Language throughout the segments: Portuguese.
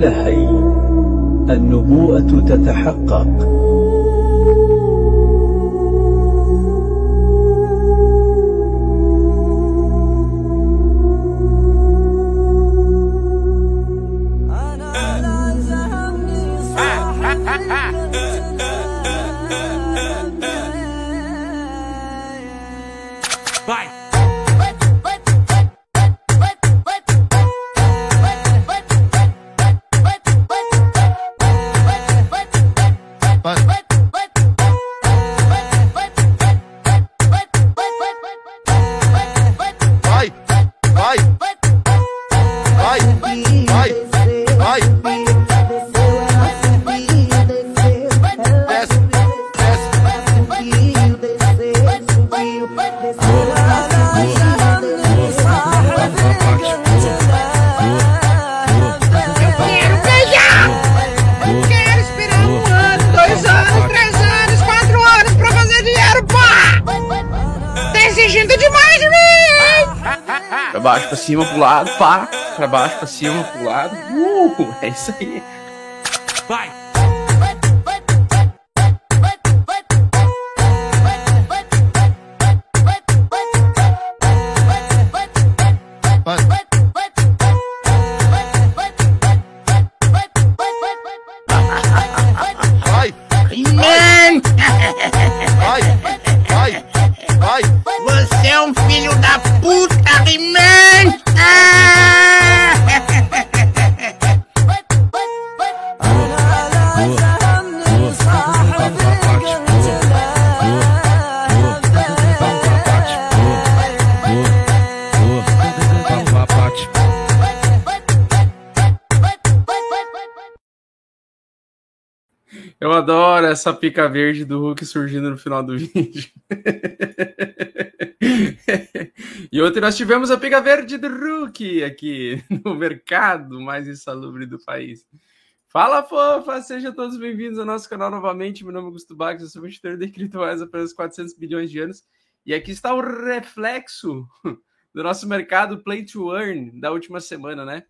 إلى حي. النبوءة تتحقق pra baixo, pra cima, pro lado. Uh, é isso aí. Eu adoro essa pica verde do Hulk surgindo no final do vídeo. e ontem nós tivemos a pica verde do Hulk aqui no mercado mais insalubre do país. Fala, fofa! Sejam todos bem-vindos ao nosso canal novamente. Meu nome é Augusto Bax, eu sou investidor de criptomoedas apenas 400 bilhões de anos. E aqui está o reflexo do nosso mercado Play to Earn da última semana, né?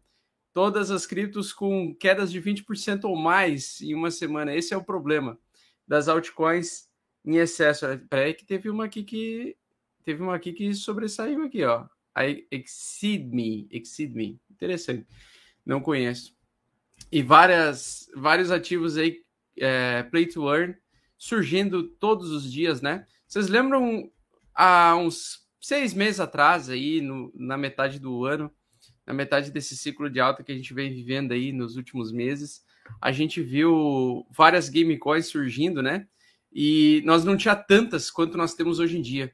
Todas as criptos com quedas de 20% ou mais em uma semana. Esse é o problema das altcoins em excesso. Peraí que teve uma aqui que teve uma aqui que sobressaiu aqui, ó. A Exceed Me, Exceed Me. Interessante. Não conheço. E várias vários ativos aí é, play to earn surgindo todos os dias, né? Vocês lembram há uns seis meses atrás aí no, na metade do ano na metade desse ciclo de alta que a gente vem vivendo aí nos últimos meses, a gente viu várias game coins surgindo, né? E nós não tinha tantas quanto nós temos hoje em dia.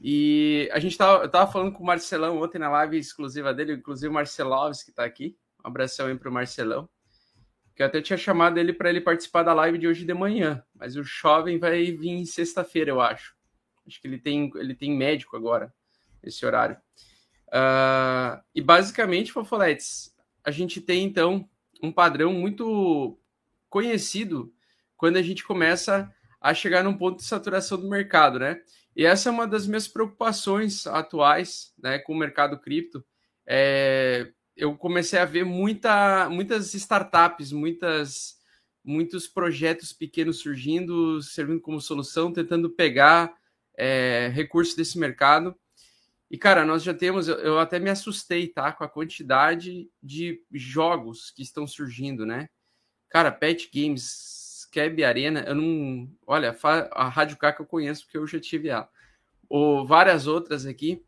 E a gente tava, eu tava falando com o Marcelão ontem na live exclusiva dele, inclusive o Marcelovs que está aqui. Um abração aí para o Marcelão. Que eu até tinha chamado ele para ele participar da live de hoje de manhã, mas o jovem vai vir sexta-feira, eu acho. Acho que ele tem, ele tem médico agora, esse horário. Uh, e basicamente, Fofoletes, a gente tem então um padrão muito conhecido quando a gente começa a chegar num ponto de saturação do mercado, né? E essa é uma das minhas preocupações atuais, né, com o mercado cripto. É, eu comecei a ver muita, muitas startups, muitas, muitos projetos pequenos surgindo, servindo como solução, tentando pegar é, recursos desse mercado. E, cara, nós já temos, eu até me assustei, tá? Com a quantidade de jogos que estão surgindo, né? Cara, Pet Games, Cab Arena, eu não. Olha, a Rádio K que eu conheço, porque eu já tive ela. Ou várias outras aqui.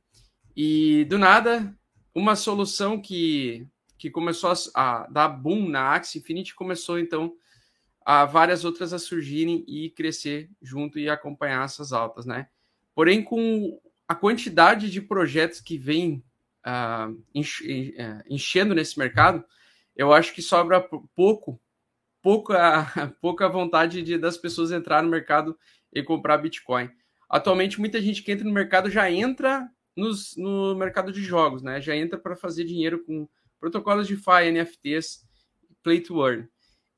E do nada, uma solução que, que começou a, a dar boom na Axie Infinity começou então a várias outras a surgirem e crescer junto e acompanhar essas altas, né? Porém, com a quantidade de projetos que vem uh, enchendo nesse mercado, eu acho que sobra pouco, pouca, pouca vontade de, das pessoas entrar no mercado e comprar Bitcoin. Atualmente, muita gente que entra no mercado já entra nos, no mercado de jogos, né? Já entra para fazer dinheiro com protocolos de FI, NFTs, Play to Earn.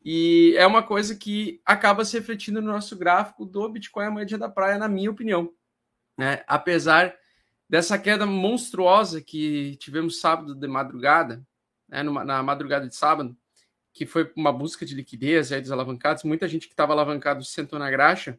E é uma coisa que acaba se refletindo no nosso gráfico do Bitcoin a moeda da praia, na minha opinião. Né? Apesar dessa queda monstruosa que tivemos sábado de madrugada, né? Numa, na madrugada de sábado, que foi uma busca de liquidez aí dos alavancados, muita gente que estava alavancado sentou na graxa,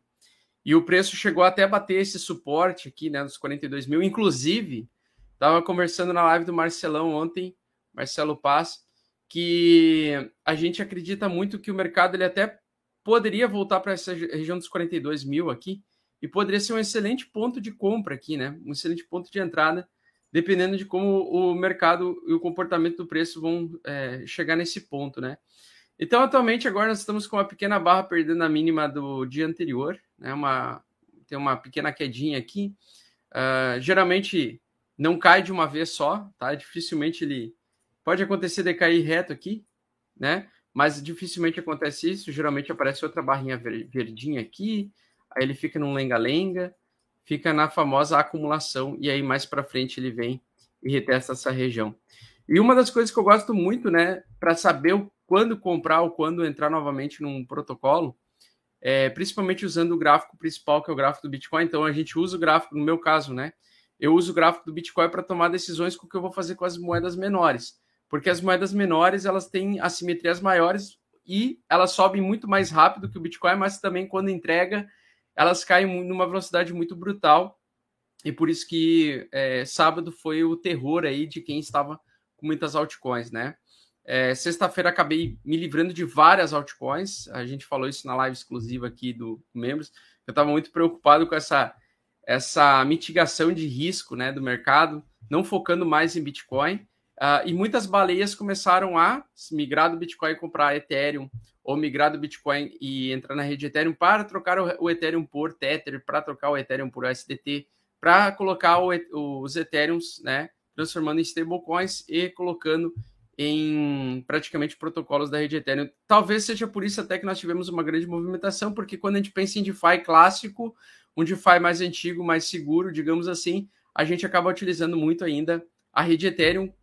e o preço chegou até a bater esse suporte aqui, né, nos 42 mil. Inclusive, estava conversando na live do Marcelão ontem, Marcelo Paz, que a gente acredita muito que o mercado ele até poderia voltar para essa região dos 42 mil aqui, e poderia ser um excelente ponto de compra aqui, né? Um excelente ponto de entrada, dependendo de como o mercado e o comportamento do preço vão é, chegar nesse ponto, né? Então, atualmente, agora nós estamos com uma pequena barra perdendo a mínima do dia anterior, né? Uma, tem uma pequena quedinha aqui. Uh, geralmente não cai de uma vez só, tá? Dificilmente ele pode acontecer de cair reto aqui, né? Mas dificilmente acontece isso. Geralmente aparece outra barrinha verdinha aqui, aí ele fica num lenga-lenga, fica na famosa acumulação, e aí mais para frente ele vem e retesta essa região. E uma das coisas que eu gosto muito, né, para saber quando comprar ou quando entrar novamente num protocolo, é, principalmente usando o gráfico principal, que é o gráfico do Bitcoin. Então, a gente usa o gráfico, no meu caso, né? Eu uso o gráfico do Bitcoin para tomar decisões com o que eu vou fazer com as moedas menores. Porque as moedas menores, elas têm assimetrias maiores e elas sobem muito mais rápido que o Bitcoin, mas também quando entrega, elas caem numa velocidade muito brutal. E por isso que é, sábado foi o terror aí de quem estava com muitas altcoins, né? É, Sexta-feira acabei me livrando de várias altcoins. A gente falou isso na live exclusiva aqui do Membros. Eu estava muito preocupado com essa, essa mitigação de risco né, do mercado, não focando mais em Bitcoin. Uh, e muitas baleias começaram a migrar do Bitcoin e comprar Ethereum, ou migrar do Bitcoin e entrar na rede Ethereum para trocar o, Ethereum por Tether, para trocar o Ethereum por USDT, para colocar o, os Ethereums, né, transformando em stablecoins e colocando em praticamente protocolos da rede Ethereum. Talvez seja por isso até que nós tivemos uma grande movimentação, porque quando a gente pensa em DeFi clássico, um DeFi mais antigo, mais seguro, digamos assim, a gente acaba utilizando muito ainda a rede Ethereum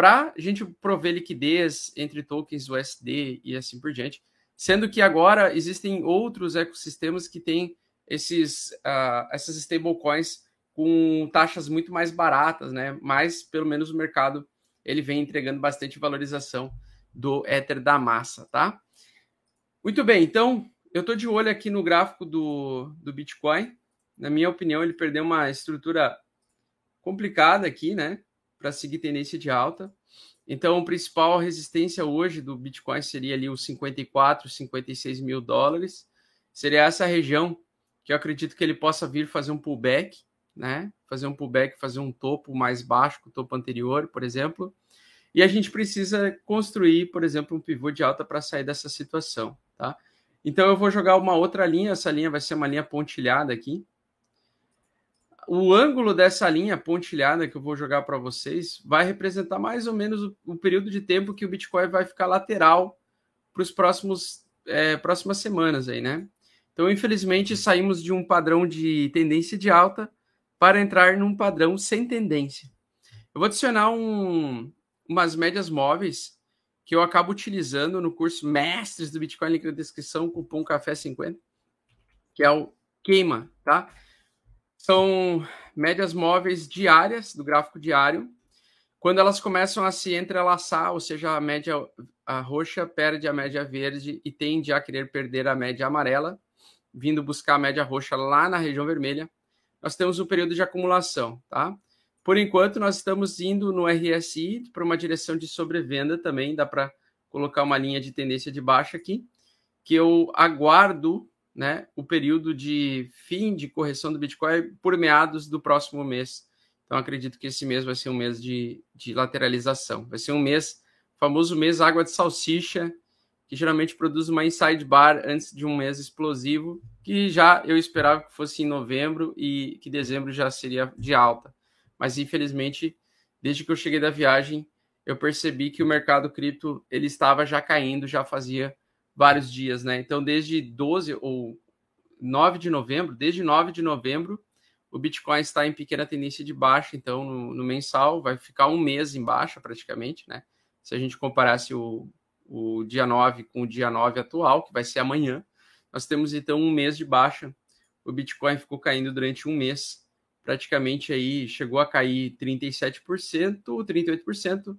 para a gente prover liquidez entre tokens USD e assim por diante. Sendo que agora existem outros ecossistemas que têm esses, uh, essas stablecoins com taxas muito mais baratas, né? Mas pelo menos o mercado ele vem entregando bastante valorização do Ether da massa, tá? Muito bem, então eu estou de olho aqui no gráfico do, do Bitcoin. Na minha opinião, ele perdeu uma estrutura complicada aqui, né? Para seguir tendência de alta. Então, a principal resistência hoje do Bitcoin seria ali os 54, 56 mil dólares. Seria essa região que eu acredito que ele possa vir fazer um pullback né? Fazer um pullback, fazer um topo mais baixo que o topo anterior, por exemplo. E a gente precisa construir, por exemplo, um pivô de alta para sair dessa situação, tá? Então eu vou jogar uma outra linha, essa linha vai ser uma linha pontilhada aqui. O ângulo dessa linha pontilhada que eu vou jogar para vocês vai representar mais ou menos o, o, período de tempo que o Bitcoin vai ficar lateral para os próximos é, próximas semanas aí, né? Então, infelizmente, saímos de um padrão de tendência de alta para entrar num padrão sem tendência. Eu vou adicionar um, umas médias móveis que eu acabo utilizando no curso Mestres do Bitcoin, link na descrição, cupom café 50, que é o queima, tá? São médias móveis diárias do gráfico diário. Quando elas começam a se entrelaçar, ou seja, a média a roxa perde a média verde e tende a querer perder a média amarela, vindo buscar a média roxa lá na região vermelha, nós temos um período de acumulação, tá? Por enquanto, nós estamos indo no RSI para uma direção de sobrevenda também, dá para colocar uma linha de tendência de baixa aqui, que eu aguardo né, o período de fim de correção do Bitcoin por meados do próximo mês. Então, acredito que esse mês vai ser um mês de, de lateralização. Vai ser um mês, famoso mês água de salsicha, que geralmente produz uma inside bar antes de um mês explosivo, que já eu esperava que fosse em novembro e que dezembro já seria de alta. Mas infelizmente, desde que eu cheguei da viagem, eu percebi que o mercado cripto ele estava já caindo, já fazia vários dias, né? Então, desde 12 ou 9 de novembro, desde 9 de novembro, o Bitcoin está em pequena tendência de baixa, então no, no mensal vai ficar um mês em baixa praticamente, né? Se a gente comparasse o, o dia 9 com o dia 9 atual, que vai ser amanhã, nós temos então um mês de baixa. O Bitcoin ficou caindo durante um mês, praticamente aí chegou a cair 37%, 38%,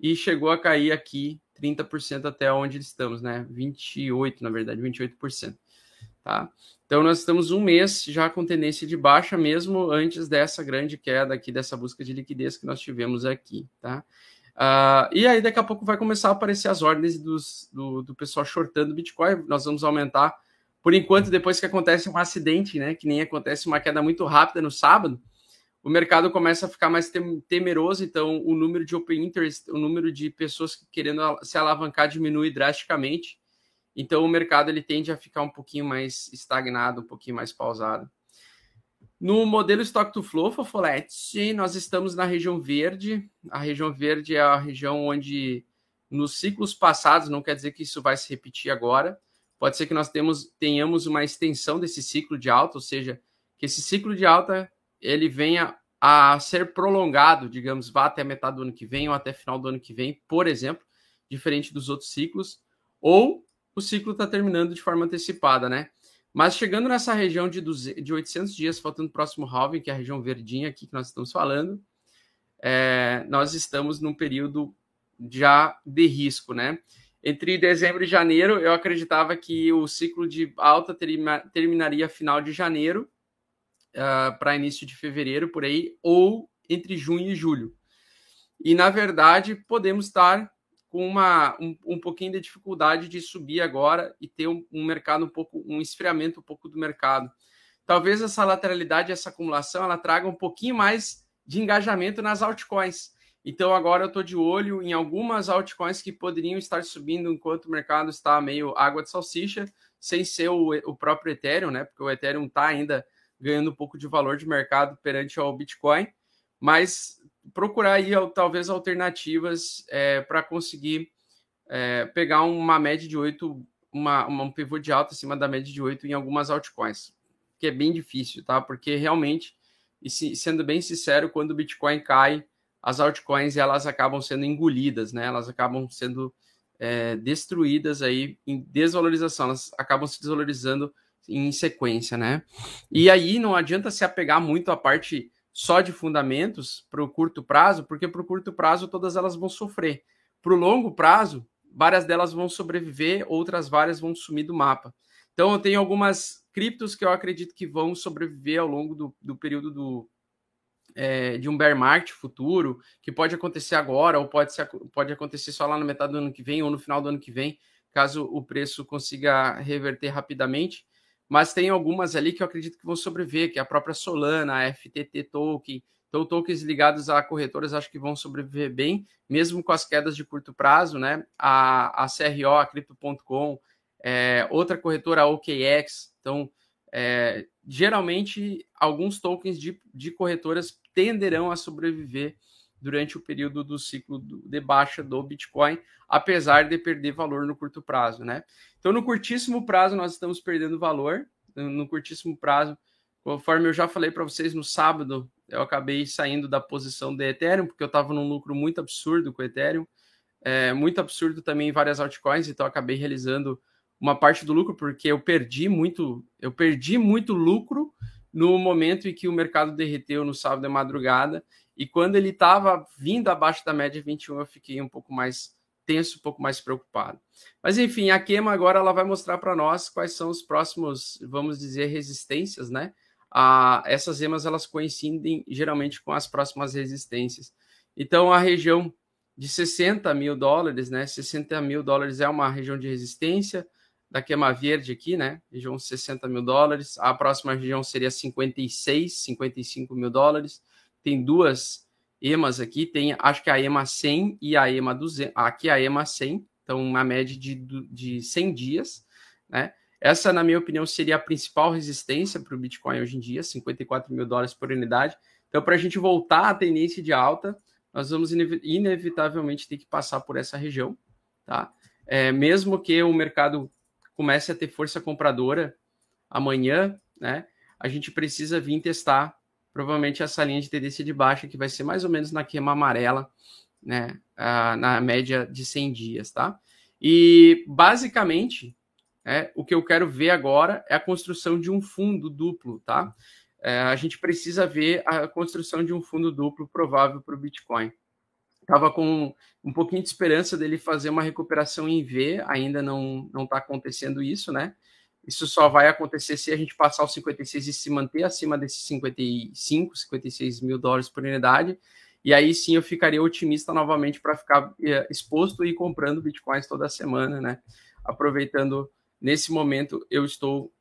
e chegou a cair aqui 30% até onde estamos, né? 28, na verdade, 28%. Tá? Então nós estamos um mês já com tendência de baixa, mesmo antes dessa grande queda aqui, dessa busca de liquidez que nós tivemos aqui, tá? Uh, e aí daqui a pouco vai começar a aparecer as ordens dos, do, do pessoal shortando Bitcoin, nós vamos aumentar, por enquanto, depois que acontece um acidente, né, que nem acontece uma queda muito rápida no sábado, o mercado começa a ficar mais temeroso, então o número de open interest, o número de pessoas querendo se alavancar diminui drasticamente. Então o mercado ele tende a ficar um pouquinho mais estagnado, um pouquinho mais pausado. No modelo Stock to Flow, Fofolete, nós estamos na região verde. A região verde é a região onde nos ciclos passados, não quer dizer que isso vai se repetir agora. Pode ser que nós temos, tenhamos uma extensão desse ciclo de alta, ou seja, que esse ciclo de alta ele venha a ser prolongado, digamos, vá até metade do ano que vem ou até final do ano que vem, por exemplo, diferente dos outros ciclos, ou o ciclo está terminando de forma antecipada, né? Mas chegando nessa região de, 200, de 800 dias, faltando o próximo halving, que é a região verdinha aqui que nós estamos falando, é, nós estamos num período já de risco, né? Entre dezembro e janeiro, eu acreditava que o ciclo de alta terminaria final de janeiro, uh, ah, para início de fevereiro, por aí, ou entre junho e julho. E, na verdade, podemos estar com uma, um, um pouquinho de dificuldade de subir agora e ter um, um, mercado um pouco, um esfriamento um pouco do mercado. Talvez essa lateralidade, essa acumulação, ela traga um pouquinho mais de engajamento nas altcoins. Então agora eu estou de olho em algumas altcoins que poderiam estar subindo enquanto o mercado está meio água de salsicha, sem ser o, o próprio Ethereum, né? Porque o Ethereum está ainda ganhando um pouco de valor de mercado perante ao Bitcoin, mas procurar aí talvez alternativas é, para conseguir é, pegar uma média de 8, uma, uma, um pivô de alta acima da média de 8 em algumas altcoins, que é bem difícil, tá? Porque realmente, e se, sendo bem sincero, quando o Bitcoin cai, as altcoins elas acabam sendo engolidas, né? Elas acabam sendo é, destruídas aí em desvalorização, elas acabam se desvalorizando em sequência, né? E aí não adianta se apegar muito à parte só de fundamentos para o curto prazo, porque para o curto prazo todas elas vão sofrer. Para o longo prazo, várias delas vão sobreviver, outras várias vão sumir do mapa. Então eu tenho algumas criptos que eu acredito que vão sobreviver ao longo do, do período do, é, de um bear market futuro, que pode acontecer agora, ou pode, ser, pode acontecer só lá na metade do ano que vem, ou no final do ano que vem, caso o preço consiga reverter rapidamente mas tem algumas ali que eu acredito que vão sobreviver, que é a própria Solana, a FTT Token. Então, tokens ligados a corretoras acho que vão sobreviver bem, mesmo com as quedas de curto prazo, né? A, a CRO, a Crypto.com, é, outra corretora, a OKX. Então, é, geralmente, alguns tokens de, de corretoras tenderão a sobreviver durante o período do ciclo de baixa do Bitcoin, apesar de perder valor no curto prazo, né? Então, no curtíssimo prazo, nós estamos perdendo valor. No curtíssimo prazo, conforme eu já falei para vocês no sábado, eu acabei saindo da posição de Ethereum, porque eu estava num lucro muito absurdo com o Ethereum, é, muito absurdo também em várias altcoins, então acabei realizando uma parte do lucro, porque eu perdi muito, eu perdi muito lucro no momento em que o mercado derreteu no sábado de madrugada e quando ele estava vindo abaixo da média 21, eu fiquei um pouco mais tenso, um pouco mais preocupado. Mas enfim, a Queima agora ela vai mostrar para nós quais são os próximos, vamos dizer, resistências, né? Ah, essas emas elas coincidem geralmente com as próximas resistências. Então a região de 60 mil dólares, né? 60 mil dólares é uma região de resistência da queima verde aqui, né? Região 60 mil dólares. A próxima região seria 56, 55 mil dólares tem duas EMAs aqui, tem acho que a EMA 100 e a EMA 200, aqui a EMA 100, então uma média de, de 100 dias, né? Essa, na minha opinião, seria a principal resistência para o Bitcoin hoje em dia, 54 mil dólares por unidade. Então, para a gente voltar à tendência de alta, nós vamos inevitavelmente ter que passar por essa região, tá? É, mesmo que o mercado comece a ter força compradora amanhã, né? A gente precisa vir testar provavelmente essa linha de tendência de baixa, que vai ser mais ou menos na queima amarela, né, na média de 100 dias, tá? E, basicamente, é, o que eu quero ver agora é a construção de um fundo duplo, tá? É, a gente precisa ver a construção de um fundo duplo provável para o Bitcoin. Estava com um pouquinho de esperança dele fazer uma recuperação em V, ainda não não está acontecendo isso, né? Isso só vai acontecer se a gente passar os 56 e se manter acima desses 55, 56 mil dólares por unidade. E aí sim eu ficaria otimista novamente para ficar eh, exposto e comprando bitcoins toda semana, né? Aproveitando nesse momento eu estou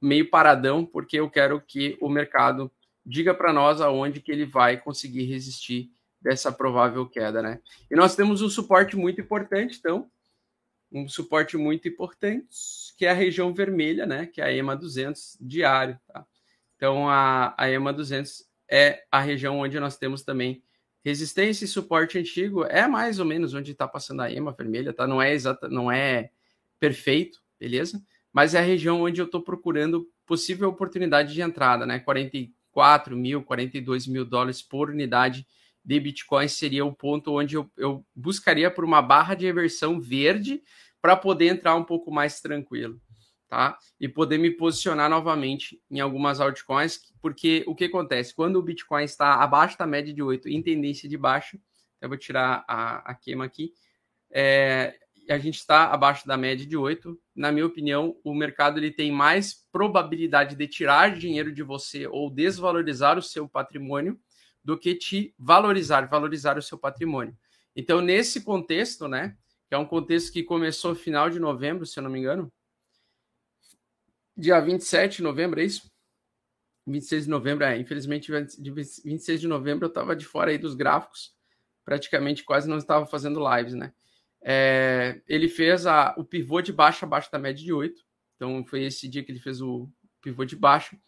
meio paradão porque eu quero que o mercado diga para nós aonde que ele vai conseguir resistir dessa provável queda, né? E nós temos um suporte muito importante, então, um suporte muito importante, que é a região vermelha, né? Que é a EMA 200 diário, tá? Então, a, a EMA 200 é a região onde nós temos também resistência e suporte antigo. É mais ou menos onde está passando a EMA vermelha, tá? Não é exata, não é perfeito, beleza? Mas é a região onde eu estou procurando possível oportunidade de entrada, né? 44 mil, 42 mil dólares por unidade de Bitcoin seria o ponto onde eu, eu buscaria por uma barra de reversão verde para poder entrar um pouco mais tranquilo, tá? E poder me posicionar novamente em algumas altcoins, porque o que acontece? Quando o Bitcoin está abaixo da média de 8 em tendência de baixo, eu vou tirar a, a queima aqui, é, a gente está abaixo da média de 8. Na minha opinião, o mercado ele tem mais probabilidade de tirar dinheiro de você ou desvalorizar o seu patrimônio do que te valorizar, valorizar o seu patrimônio. Então, nesse contexto, né, que é um contexto que começou final de novembro, se eu não me engano, dia 27 de novembro, é isso? 26 de novembro, é, infelizmente, 26 de novembro eu estava de fora aí dos gráficos, praticamente quase não estava fazendo lives, né? É, ele fez a, o pivô de baixo abaixo da média de 8, então foi esse dia que ele fez o pivô de baixo,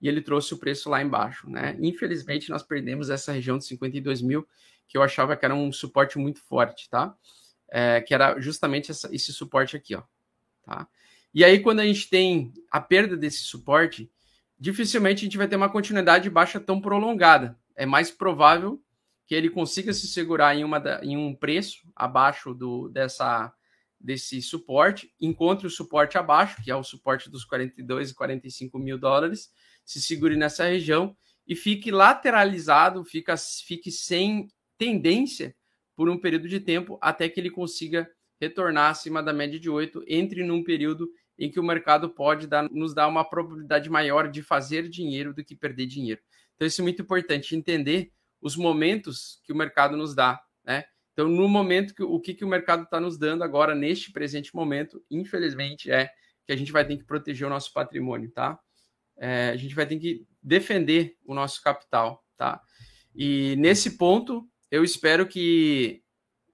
e ele trouxe o preço lá embaixo, né? Infelizmente, nós perdemos essa região de 52 mil, que eu achava que era um suporte muito forte, tá? É, que era justamente essa, esse suporte aqui, ó, tá? E aí, quando a gente tem a perda desse suporte, dificilmente a gente vai ter uma continuidade baixa tão prolongada. É mais provável que ele consiga se segurar em, uma, em um preço abaixo do, dessa, desse suporte, encontre o suporte abaixo, que é o suporte dos 42 e 45 mil dólares, se segure nessa região e fique lateralizado, fica, fique sem tendência por um período de tempo até que ele consiga retornar acima da média de 8, entre num período em que o mercado pode dar, nos dar uma probabilidade maior de fazer dinheiro do que perder dinheiro. Então, isso é muito importante, entender os momentos que o mercado nos dá, né? Então, no momento que o que, que o mercado está nos dando agora, neste presente momento, infelizmente, é que a gente vai ter que proteger o nosso patrimônio, tá? É, a gente vai ter que defender o nosso capital, tá? E nesse ponto, eu espero que,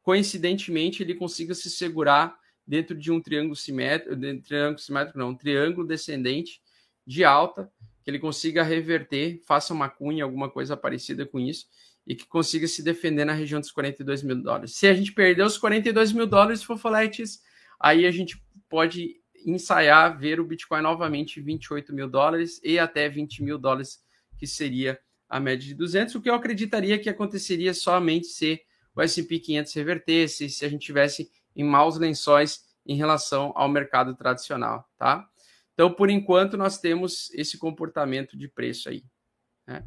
coincidentemente, ele consiga se segurar dentro de um triângulo simétrico, triângulo simétrico não, um triângulo descendente de alta, que ele consiga reverter, faça uma cunha, alguma coisa parecida com isso, e que consiga se defender na região dos 42 mil dólares. Se a gente perder os 42 mil dólares fofoletes, aí a gente pode ensaiar ver o Bitcoin novamente 28 mil dólares e até 20 mil dólares, que seria a média de 200, o que eu acreditaria que aconteceria somente se o S&P 500 revertesse, se a gente tivesse em maus lençóis em relação ao mercado tradicional, tá? Então, por enquanto, nós temos esse comportamento de preço aí. Né?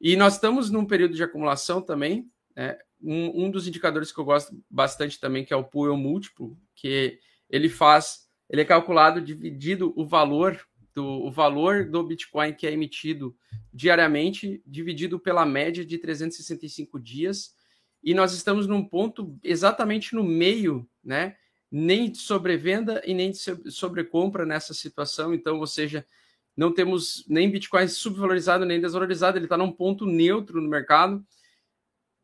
E nós estamos num período de acumulação também. Né? Um, um, dos indicadores que eu gosto bastante também, que é o Pull múltiplo, que ele faz ele é calculado dividido o valor do o valor do Bitcoin que é emitido diariamente, dividido pela média de 365 dias, e nós estamos num ponto exatamente no meio, né? Nem de sobrevenda e nem de sobrecompra nessa situação, então, ou seja, não temos nem Bitcoin subvalorizado nem desvalorizado, ele está num ponto neutro no mercado,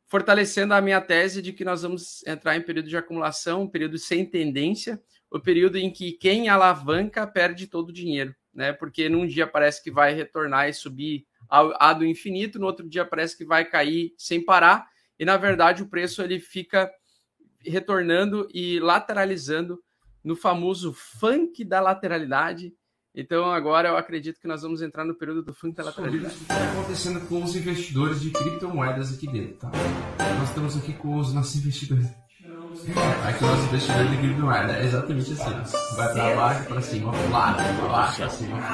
fortalecendo a minha tese de que nós vamos entrar em período de acumulação, um período sem tendência, o período em que quem alavanca perde todo o dinheiro, né? Porque num dia parece que vai retornar e subir a do infinito, no outro dia parece que vai cair sem parar, e na verdade o preço ele fica retornando e lateralizando no famoso funk da lateralidade. Então agora eu acredito que nós vamos entrar no período do funk da lateralidade. O que está acontecendo com os investidores de criptomoedas aqui dentro, tá? Nós estamos aqui com os nossos investidores Aqui nosso intestino né? é equilíbrio ar, né? Exatamente assim. Vai pra baixo, pra cima, pro lá, pra baixo, pra cima. Pra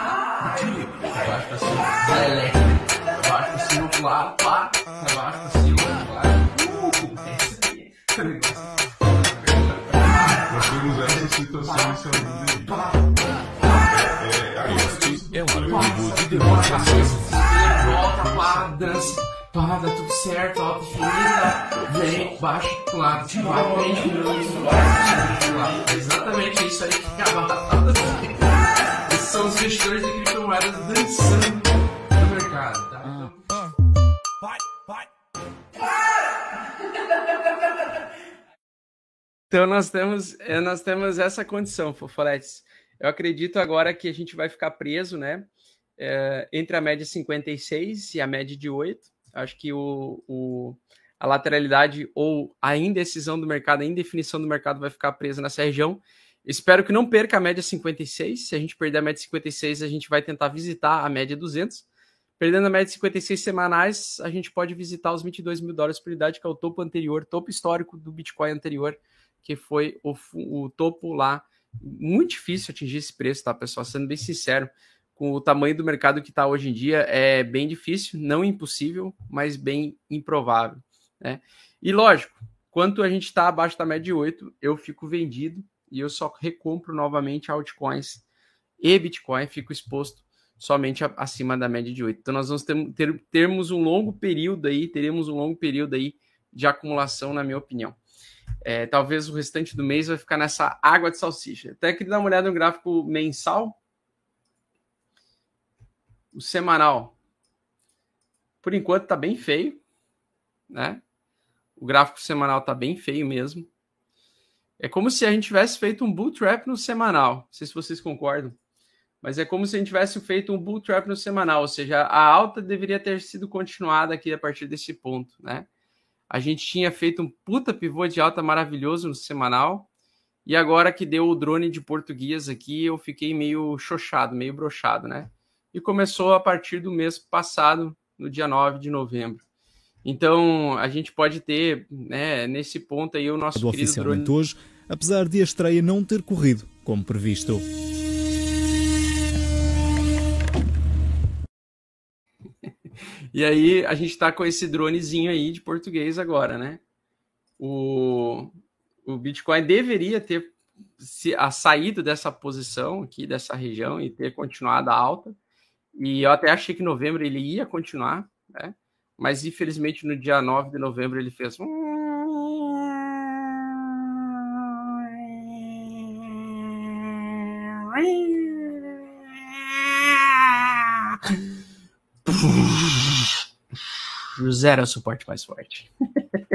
baixo, pra cima. Pra baixo, pra cima, pro pra cima. Pra baixo, pra cima, pro lado. Uh! Esse aqui. Nós temos essas situações que são é um arquivo de demonstrações Dança, pá, dá tudo certo, alta infinita, vem, baixa, lá, vai, prende, Exatamente isso aí que acaba. Esses são os gestores de criptomoedas dançando no mercado, tá? Vai, vai. Então nós temos, eh, nós temos essa condição, Fofoletes. Eu acredito agora que a gente vai ficar preso, né? É, entre a média 56 e a média de 8. Acho que o, o, a lateralidade ou a indecisão do mercado, a indefinição do mercado vai ficar presa nessa região. Espero que não perca a média 56. Se a gente perder a média 56, a gente vai tentar visitar a média 200. Perdendo a média 56 semanais, a gente pode visitar os 22 mil dólares por unidade, que é o topo anterior, topo histórico do Bitcoin anterior que foi o, o topo lá. Muito difícil atingir esse preço, tá, pessoal? Sendo bem sincero, com o tamanho do mercado que está hoje em dia, é bem difícil, não impossível, mas bem improvável. Né? E lógico, quanto a gente está abaixo da média de 8, eu fico vendido e eu só recompro novamente altcoins e Bitcoin, fico exposto somente acima da média de 8. Então nós vamos ter, ter, termos um longo período aí, teremos um longo período aí de acumulação, na minha opinião. É, talvez o restante do mês vai ficar nessa água de salsicha. Até queria dar uma olhada no gráfico mensal. O semanal. Por enquanto está bem feio, né? O gráfico semanal está bem feio mesmo. É como se a gente tivesse feito um bull trap no semanal. Não sei se vocês concordam. Mas é como se a gente tivesse feito um bull trap no semanal, ou seja, a alta deveria ter sido continuada aqui a partir desse ponto, né? A gente tinha feito um puta pivô de alta maravilhoso no semanal. E agora que deu o drone de português aqui, eu fiquei meio chochado, meio brochado, né? E começou a partir do mês passado, no dia 9 de novembro. Então, a gente pode ter, né, nesse ponto aí, o nosso querido oficialmente drone... hoje, apesar de a estreia não ter corrido como previsto. E aí a gente está com esse dronezinho aí de português agora, né? O, o Bitcoin deveria ter se, a saído dessa posição aqui, dessa região, e ter continuado alta. E eu até achei que em novembro ele ia continuar, né? Mas infelizmente no dia 9 de novembro ele fez. Zero suporte mais forte.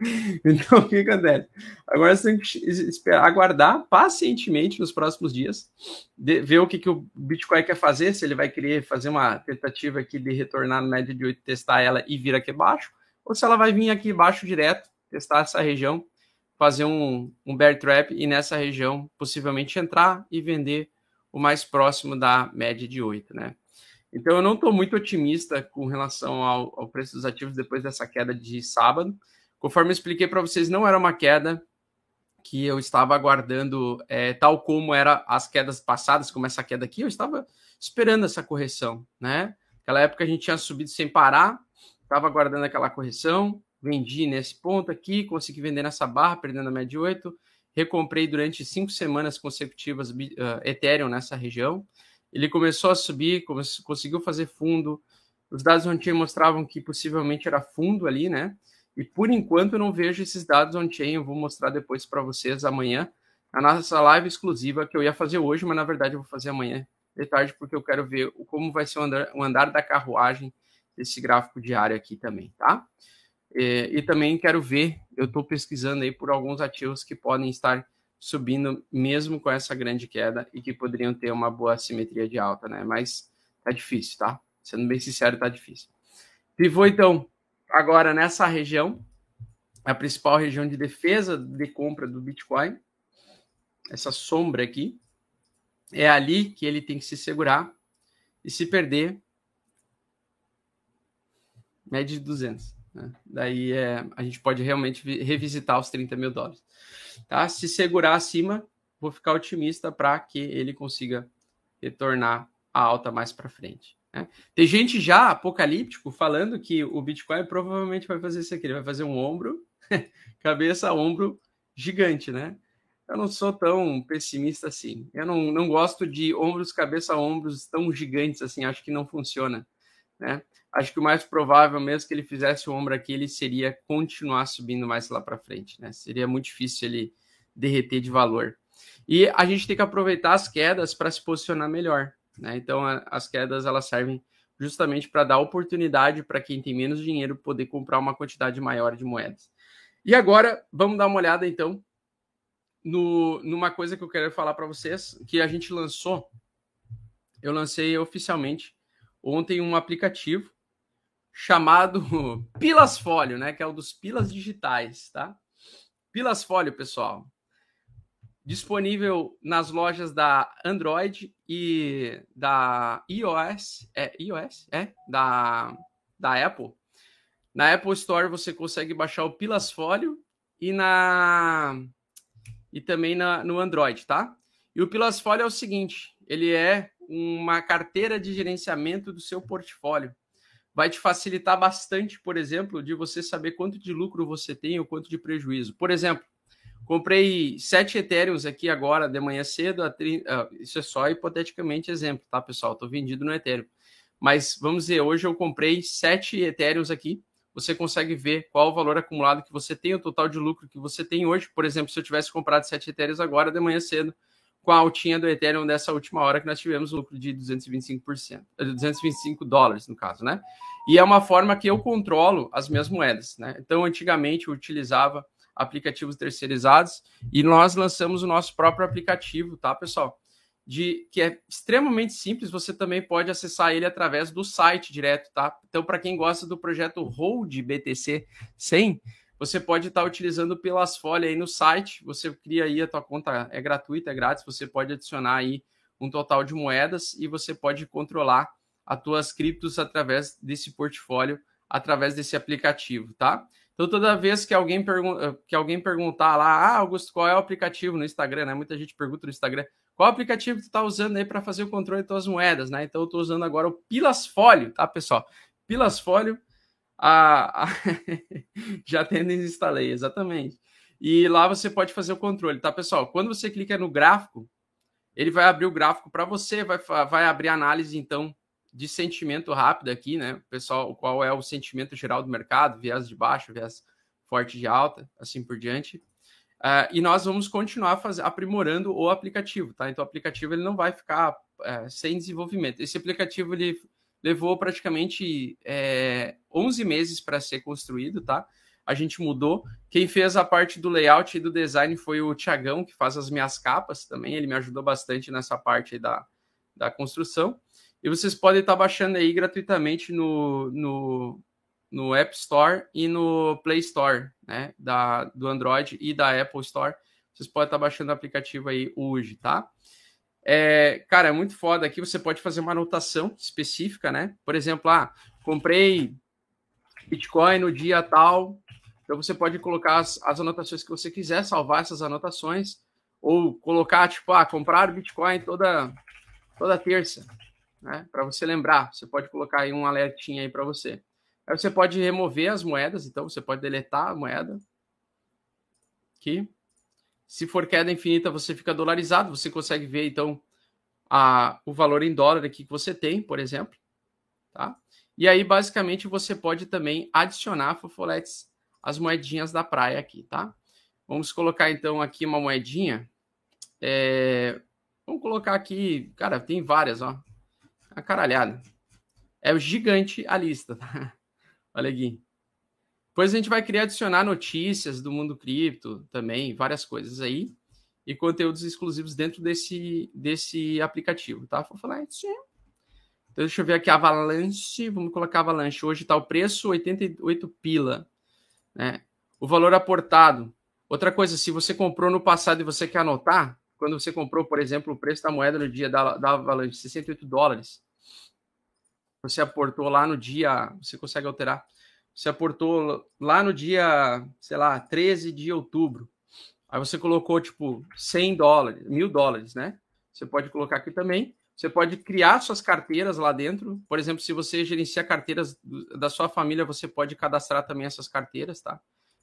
então, o que acontece? Agora você tem que esperar, aguardar pacientemente nos próximos dias, de, ver o que, que o Bitcoin quer fazer, se ele vai querer fazer uma tentativa aqui de retornar no média de 8, testar ela e vir aqui abaixo, ou se ela vai vir aqui embaixo direto, testar essa região, fazer um, um bear trap e nessa região possivelmente entrar e vender o mais próximo da média de 8, né? Então eu não estou muito otimista com relação ao, ao, preço dos ativos depois dessa queda de sábado. Conforme eu expliquei para vocês, não era uma queda que eu estava aguardando, é, tal como era as quedas passadas, como essa queda aqui, eu estava esperando essa correção, né? Naquela época a gente tinha subido sem parar, estava aguardando aquela correção, vendi nesse ponto aqui, consegui vender nessa barra, perdendo a média de 8, recomprei durante cinco semanas consecutivas uh, Ethereum nessa região, ele começou a subir, conseguiu fazer fundo. Os dados on-chain mostravam que possivelmente era fundo ali, né? E por enquanto eu não vejo esses dados on-chain. Eu vou mostrar depois para vocês amanhã, na nossa live exclusiva que eu ia fazer hoje, mas na verdade eu vou fazer amanhã de tarde, porque eu quero ver como vai ser o andar, o andar da carruagem desse gráfico diário aqui também, tá? E, e também quero ver, eu estou pesquisando aí por alguns ativos que podem estar subindo mesmo com essa grande queda e que poderiam ter uma boa simetria de alta, né? Mas tá difícil, tá? Sendo bem sincero, tá difícil. Pivô, então, agora nessa região, a principal região de defesa de compra do Bitcoin, essa sombra aqui, é ali que ele tem que se segurar e se perder, média de 200. Né? Daí é, a gente pode realmente revisitar os 30 mil dólares. Tá? Se segurar acima, vou ficar otimista para que ele consiga retornar a alta mais para frente. Né? Tem gente já apocalíptico falando que o Bitcoin provavelmente vai fazer isso aqui, ele vai fazer um ombro, cabeça, ombro gigante, né? eu não sou tão pessimista assim. Eu não, não gosto de ombros, cabeça, ombros tão gigantes assim. Acho que não funciona, né? Acho que o mais provável, mesmo que ele fizesse o ombro aqui, ele seria continuar subindo mais lá para frente, né? Seria muito difícil ele derreter de valor. E a gente tem que aproveitar as quedas para se posicionar melhor, né? Então, a, as quedas elas servem justamente para dar oportunidade para quem tem menos dinheiro poder comprar uma quantidade maior de moedas. E agora, vamos dar uma olhada então no, numa coisa que eu quero falar para vocês, que a gente lançou. Eu lancei oficialmente ontem um aplicativo chamado Pilas Folio, né? Que é o dos pilas digitais, tá? Pilas Folio, pessoal. Disponível nas lojas da Android e da iOS. É iOS? É? Da, da Apple. Na Apple Store você consegue baixar o Pilas Folio e na e também na, no Android, tá? E o Pilas Folio é o seguinte: ele é uma carteira de gerenciamento do seu portfólio. Vai te facilitar bastante, por exemplo, de você saber quanto de lucro você tem ou quanto de prejuízo. Por exemplo, comprei sete Ethereums aqui agora de manhã cedo. Tri... uh, isso é só hipoteticamente exemplo, tá, pessoal? Estou vendido no Ethereum. Mas vamos dizer, hoje eu comprei sete Ethereums aqui você consegue ver qual o valor acumulado que você tem, o total de lucro que você tem hoje. Por exemplo, se eu tivesse comprado 7 Ethereum agora, de manhã cedo, com a altinha do Ethereum dessa última hora que nós tivemos lucro de 225%, 225 eh, dólares no caso, né? E é uma forma que eu controlo as minhas moedas, né? Então, antigamente eu utilizava aplicativos terceirizados e nós lançamos o nosso próprio aplicativo, tá, pessoal? de que é extremamente simples, você também pode acessar ele através do site direto, tá? Então, para quem gosta do projeto Hold BTC 100, você pode estar tá utilizando pelas folhas aí no site, você cria aí a tua conta, é gratuita, é grátis, você pode adicionar aí um total de moedas e você pode controlar as tuas criptos através desse portfólio, através desse aplicativo, tá? Então, toda vez que alguém, pergun que alguém perguntar lá, ah, Augusto, qual é o aplicativo no Instagram, né? Muita gente pergunta no Instagram, qual aplicativo tu está usando aí para fazer o controle das tuas moedas, né? Então eu estou usando agora o Pilasfolio, tá, pessoal? Pilasfolio, a, a... já tendo instalei, exatamente. E lá você pode fazer o controle, tá, pessoal? Quando você clica no gráfico, ele vai abrir o gráfico para você, vai, vai abrir análise, então, de sentimento rápido aqui, né? Pessoal, qual é o sentimento geral do mercado, viés de baixo, viés forte de alta, assim por diante. Uh, e nós vamos continuar faz... aprimorando o aplicativo, tá? Então o aplicativo ele não vai ficar uh, sem desenvolvimento. Esse aplicativo ele levou praticamente é, 11 meses para ser construído, tá? A gente mudou. Quem fez a parte do layout e do design foi o Tiagão, que faz as minhas capas também. Ele me ajudou bastante nessa parte da, da construção. E vocês podem estar baixando aí gratuitamente no, no, no App Store e no Play Store, né? Da, do Android e da Apple Store. Vocês podem estar baixando o aplicativo aí hoje, tá? É, cara, é muito foda. Aqui você pode fazer uma anotação específica, né? Por exemplo, ah, comprei Bitcoin no dia tal. Então você pode colocar as, as anotações que você quiser, salvar essas anotações, ou colocar, tipo, ah, comprar Bitcoin toda, toda terça, né? Para você lembrar. Você pode colocar aí um alertinho aí para você. Aí você pode remover as moedas, então você pode deletar a moeda. Aqui. Se for queda infinita, você fica dolarizado. Você consegue ver, então, a, o valor em dólar aqui que você tem, por exemplo. Tá? E aí, basicamente, você pode também adicionar, fofoletes, as moedinhas da praia aqui, tá? Vamos colocar, então, aqui uma moedinha. É... Vamos colocar aqui... Cara, tem várias, ó. A caralhada. É gigante a lista, tá? Olha aqui. Depois a gente vai querer adicionar notícias do mundo cripto também, várias coisas aí. E conteúdos exclusivos dentro desse, desse aplicativo, tá? Vou falar isso. Então, deixa eu ver aqui, Avalanche. Vamos colocar Avalanche. Hoje está o preço 88 pila. Né? O valor aportado. Outra coisa, se você comprou no passado e você quer anotar, quando você comprou, por exemplo, o preço da moeda no dia da, da Avalanche, 68 dólares você aportou lá no dia, você consegue alterar, você aportou lá no dia, sei lá, 13 de outubro. Aí você colocou, tipo, 100 dólares, mil dólares, né? Você pode colocar aqui também. Você pode criar suas carteiras lá dentro. Por exemplo, se você gerencia carteiras da sua família, você pode cadastrar também essas carteiras, tá?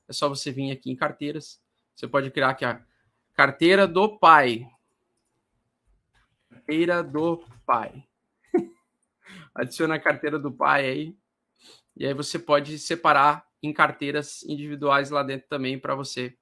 É só você vir aqui em carteiras. Você pode criar aqui a Carteira do pai. Carteira do pai. Adiciona a carteira do pai aí. E aí você pode separar em carteiras individuais lá dentro também para você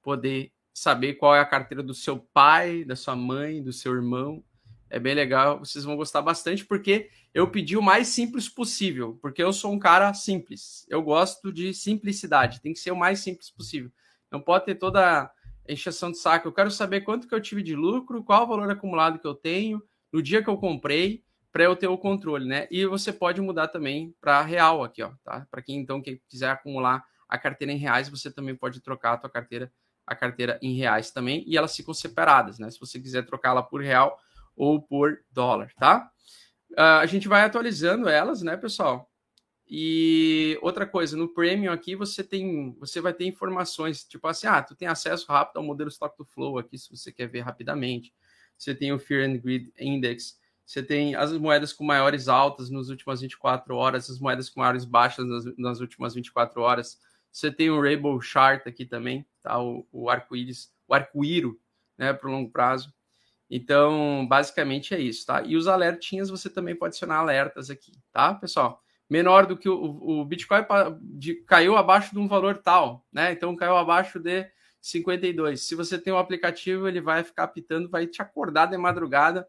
poder saber qual é a carteira do seu pai, da sua mãe, do seu irmão. É bem legal, vocês vão gostar bastante porque eu pedi o mais simples possível, porque eu sou um cara simples. Eu gosto de simplicidade, tem que ser o mais simples possível. Não pode ter toda encheção de saco. Eu quero saber quanto que eu tive de lucro, qual o valor acumulado que eu tenho, no dia que eu comprei, para eu ter o controle, né? E você pode mudar também para real aqui, ó, tá? Para quem então que quiser acumular a carteira em reais, você também pode trocar a tua carteira a carteira em reais também e elas ficam separadas, né? Se você quiser trocá-la por real ou por dólar, tá? Uh, a gente vai atualizando elas, né, pessoal? E outra coisa, no Premium aqui você tem, você vai ter informações, tipo assim, ah, tu tem acesso rápido ao modelo Stock to Flow aqui, se você quer ver rapidamente. Você tem o Fear and Greed Index, você tem as moedas com maiores altas nas últimas 24 horas, as moedas com maiores baixas nas, nas últimas 24 horas. Você tem o Rainbow Chart aqui também, tá? O, o arco-íris, o arco-íro, né, para o longo prazo. Então, basicamente é isso, tá? E os alertinhas você também pode adicionar alertas aqui, tá, pessoal? Menor do que o, o Bitcoin de, caiu abaixo de um valor tal, né? Então caiu abaixo de 52. Se você tem um aplicativo, ele vai ficar apitando, vai te acordar de madrugada.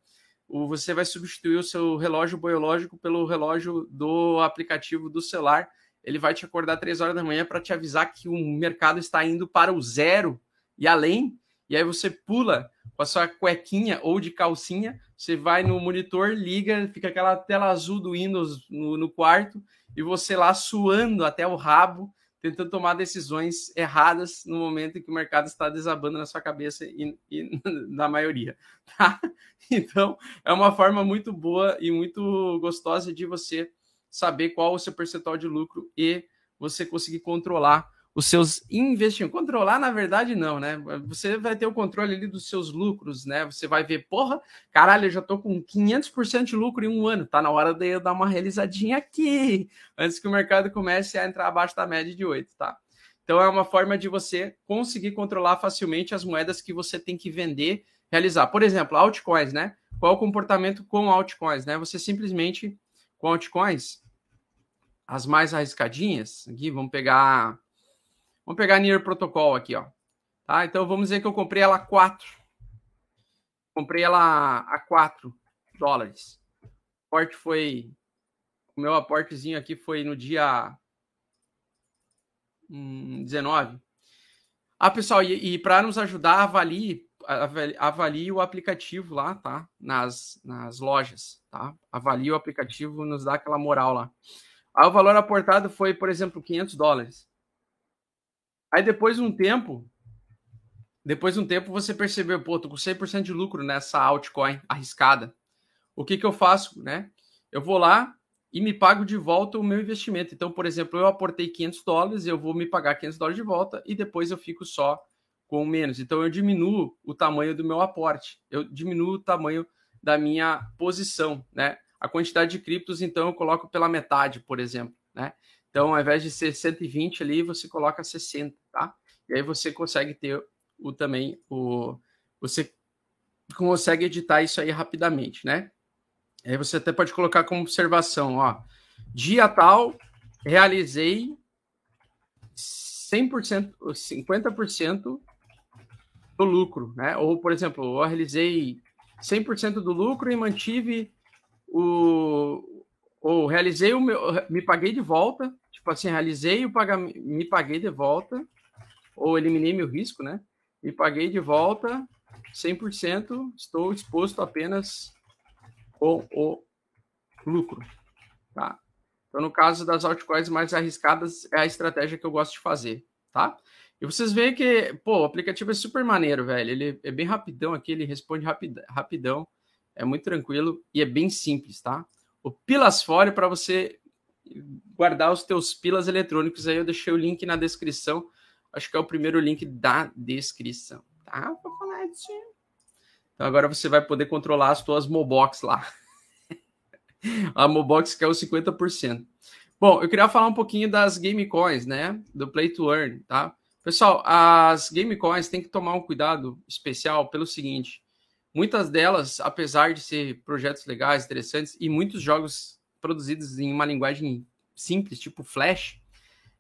Ou você vai substituir o seu relógio biológico pelo relógio do aplicativo do celular. Ele vai te acordar três horas da manhã para te avisar que o mercado está indo para o zero e além. E aí você pula com a sua cuequinha ou de calcinha, você vai no monitor, liga, fica aquela tela azul do Windows no, no quarto e você lá suando até o rabo, tentando tomar decisões erradas no momento em que o mercado está desabando na sua cabeça e, e na maioria. Tá? Então, é uma forma muito boa e muito gostosa de você saber qual o seu percentual de lucro e você conseguir controlar os seus investimentos. Controlar, na verdade, não, né? Você vai ter o controle ali dos seus lucros, né? Você vai ver, porra, caralho, eu já tô com 500% de lucro em um ano. Tá na hora de eu dar uma realizadinha aqui, antes que o mercado comece a entrar abaixo da média de 8, tá? Então é uma forma de você conseguir controlar facilmente as moedas que você tem que vender, realizar. Por exemplo, altcoins, né? Qual o comportamento com altcoins, né? Você simplesmente com altcoins as mais arriscadinhas, aqui vamos pegar Vamos pegar a Near Protocol aqui, ó. Tá? Então vamos dizer que eu comprei ela a 4. Comprei ela a 4 dólares. O aporte foi. O meu aportezinho aqui foi no dia hum, 19. Ah, pessoal, e, e para nos ajudar, avalie, avalie, o aplicativo lá, tá? Nas, nas lojas, tá? Avalie o aplicativo, nos dá aquela moral lá. Aí o valor aportado foi, por exemplo, 500 dólares. Aí depois de um tempo, depois de um tempo você percebeu, pô, tô com 100% de lucro nessa altcoin arriscada. O que que eu faço, né? Eu vou lá e me pago de volta o meu investimento. Então, por exemplo, eu aportei 500 dólares, eu vou me pagar 500 dólares de volta e depois eu fico só com menos. Então, eu diminuo o tamanho do meu aporte, eu diminuo o tamanho da minha posição, né? A quantidade de criptos, então, eu coloco pela metade, por exemplo, né? Então, ao invés de ser 120 ali, você coloca 60, tá? E aí você consegue ter o também o você consegue editar isso aí rapidamente, né? Aí você até pode colocar como observação, ó, dia tal, realizei 100%, 50% do lucro, né? Ou, por exemplo, eu realizei 100% do lucro e mantive o, ou realizei o meu, me paguei de volta, tipo assim, realizei o pagamento, me paguei de volta, ou eliminei meu risco, né? Me paguei de volta 100%, estou exposto apenas com o lucro, tá? Então, no caso das altcoins mais arriscadas, é a estratégia que eu gosto de fazer, tá? E vocês veem que, pô, o aplicativo é super maneiro, velho. Ele é bem rapidão aqui, ele responde rapid, rapidão, é muito tranquilo e é bem simples, tá? o Pilasfólio para você guardar os teus pilas eletrônicos. Aí eu deixei o link na descrição. Acho que é o primeiro link da descrição, tá, Então agora você vai poder controlar as tuas Mobox lá. A Mobox é o 50%. Bom, eu queria falar um pouquinho das game coins, né? Do Play to Earn, tá? Pessoal, as game coins têm que tomar um cuidado especial pelo seguinte: muitas delas, apesar de ser projetos legais, interessantes e muitos jogos produzidos em uma linguagem simples, tipo Flash,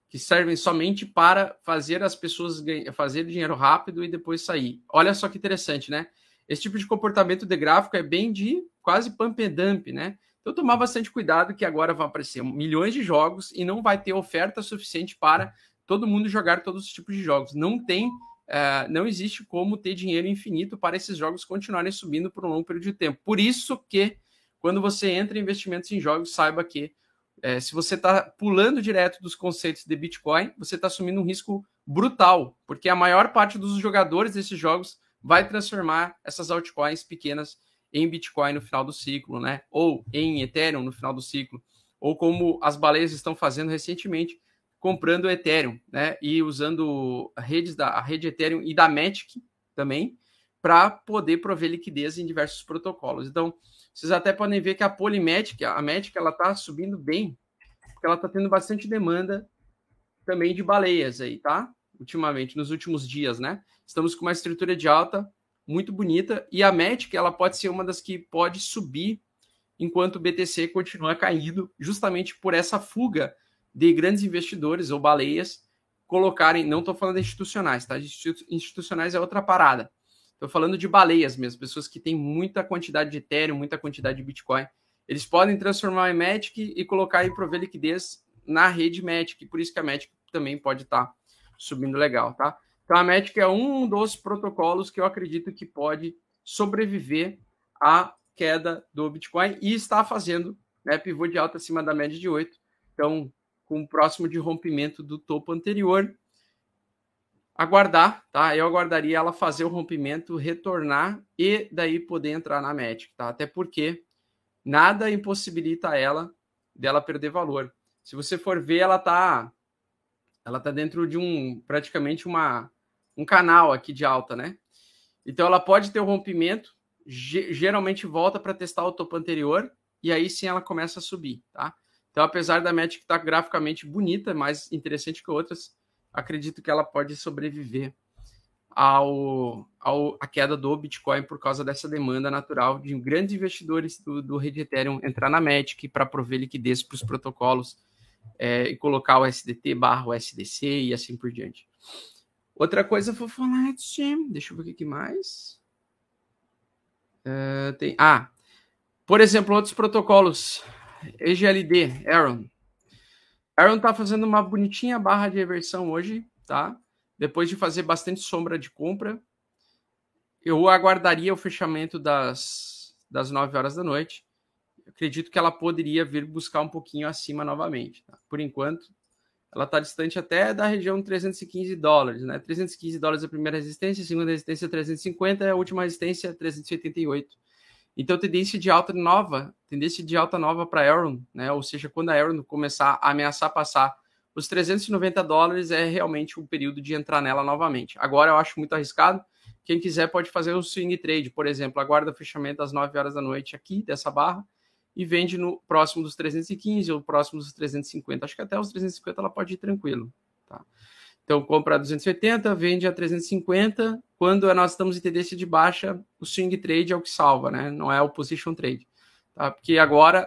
que servem somente para fazer as pessoas fazer dinheiro rápido e depois sair. Olha só que interessante, né? Esse tipo de comportamento de gráfico é bem de quase pump and dump, né? Então tomar bastante cuidado que agora vão aparecer milhões de jogos e não vai ter oferta suficiente para todo mundo jogar todos os tipos de jogos. Não tem, uh, não existe como ter dinheiro infinito para esses jogos continuarem subindo por um longo período de tempo. Por isso que quando você entra em investimentos em jogos, saiba que é, se você está pulando direto dos conceitos de Bitcoin, você está assumindo um risco brutal, porque a maior parte dos jogadores desses jogos vai transformar essas altcoins pequenas em Bitcoin no final do ciclo, né? Ou em Ethereum no final do ciclo, ou como as baleias estão fazendo recentemente, comprando Ethereum, né? E usando redes da a rede Ethereum e da Matic também para poder prover liquidez em diversos protocolos. Então, vocês até podem ver que a Polymatic, a Matic, ela está subindo bem, porque ela está tendo bastante demanda também de baleias aí, tá? Ultimamente, nos últimos dias, né? Estamos com uma estrutura de alta muito bonita e a Matic, ela pode ser uma das que pode subir enquanto o BTC continua caindo, justamente por essa fuga de grandes investidores ou baleias colocarem, não estou falando de institucionais, tá? Institucionais é outra parada. Estou falando de baleias mesmo, pessoas que têm muita quantidade de Ethereum, muita quantidade de Bitcoin. Eles podem transformar em Matic e colocar e prover liquidez na rede Matic, por isso que a Matic também pode estar tá subindo legal, tá? Então a Matic é um dos protocolos que eu acredito que pode sobreviver à queda do Bitcoin e está fazendo né, pivô de alta acima da média de 8. Então, com o próximo de rompimento do topo anterior, aguardar, tá? Eu aguardaria ela fazer o rompimento, retornar e daí poder entrar na Magic, tá? Até porque nada impossibilita ela dela perder valor. Se você for ver, ela tá ela tá dentro de um praticamente uma um canal aqui de alta, né? Então ela pode ter o rompimento, geralmente volta para testar o topo anterior e aí sim ela começa a subir, tá? Então apesar da Magic estar tá graficamente bonita, mais interessante que outras, acredito que ela pode sobreviver ao, ao a queda do Bitcoin por causa dessa demanda natural de grandes investidores do, do rede Ethereum entrar na Matic para prover liquidez para os protocolos é, e colocar o SDT barra o SDC e assim por diante. Outra coisa, falar, deixa eu ver o que mais. Uh, tem, ah, por exemplo, outros protocolos, EGLD, Aaron, Aaron tá fazendo uma bonitinha barra de reversão hoje, tá? Depois de fazer bastante sombra de compra. Eu aguardaria o fechamento das, das 9 horas da noite. acredito que ela poderia vir buscar um pouquinho acima novamente. Tá? Por enquanto, ela está distante até da região 315 dólares, né? 315 dólares é a primeira resistência, a segunda resistência 350 e a última resistência 388. Então, tendência de alta nova, tendência de alta nova para Aaron, né? Ou seja, quando a Aaron começar a ameaçar passar os 390 dólares, é realmente o período de entrar nela novamente. Agora eu acho muito arriscado. Quem quiser pode fazer um swing trade, por exemplo, aguarda o fechamento às 9 horas da noite aqui dessa barra e vende no próximo dos 315 ou próximo dos 350. Acho que até os 350 ela pode ir tranquilo, tá? Então, compra a 280, vende a 350. Quando nós estamos em tendência de baixa, o swing trade é o que salva, né? Não é o position trade. Tá? Porque agora,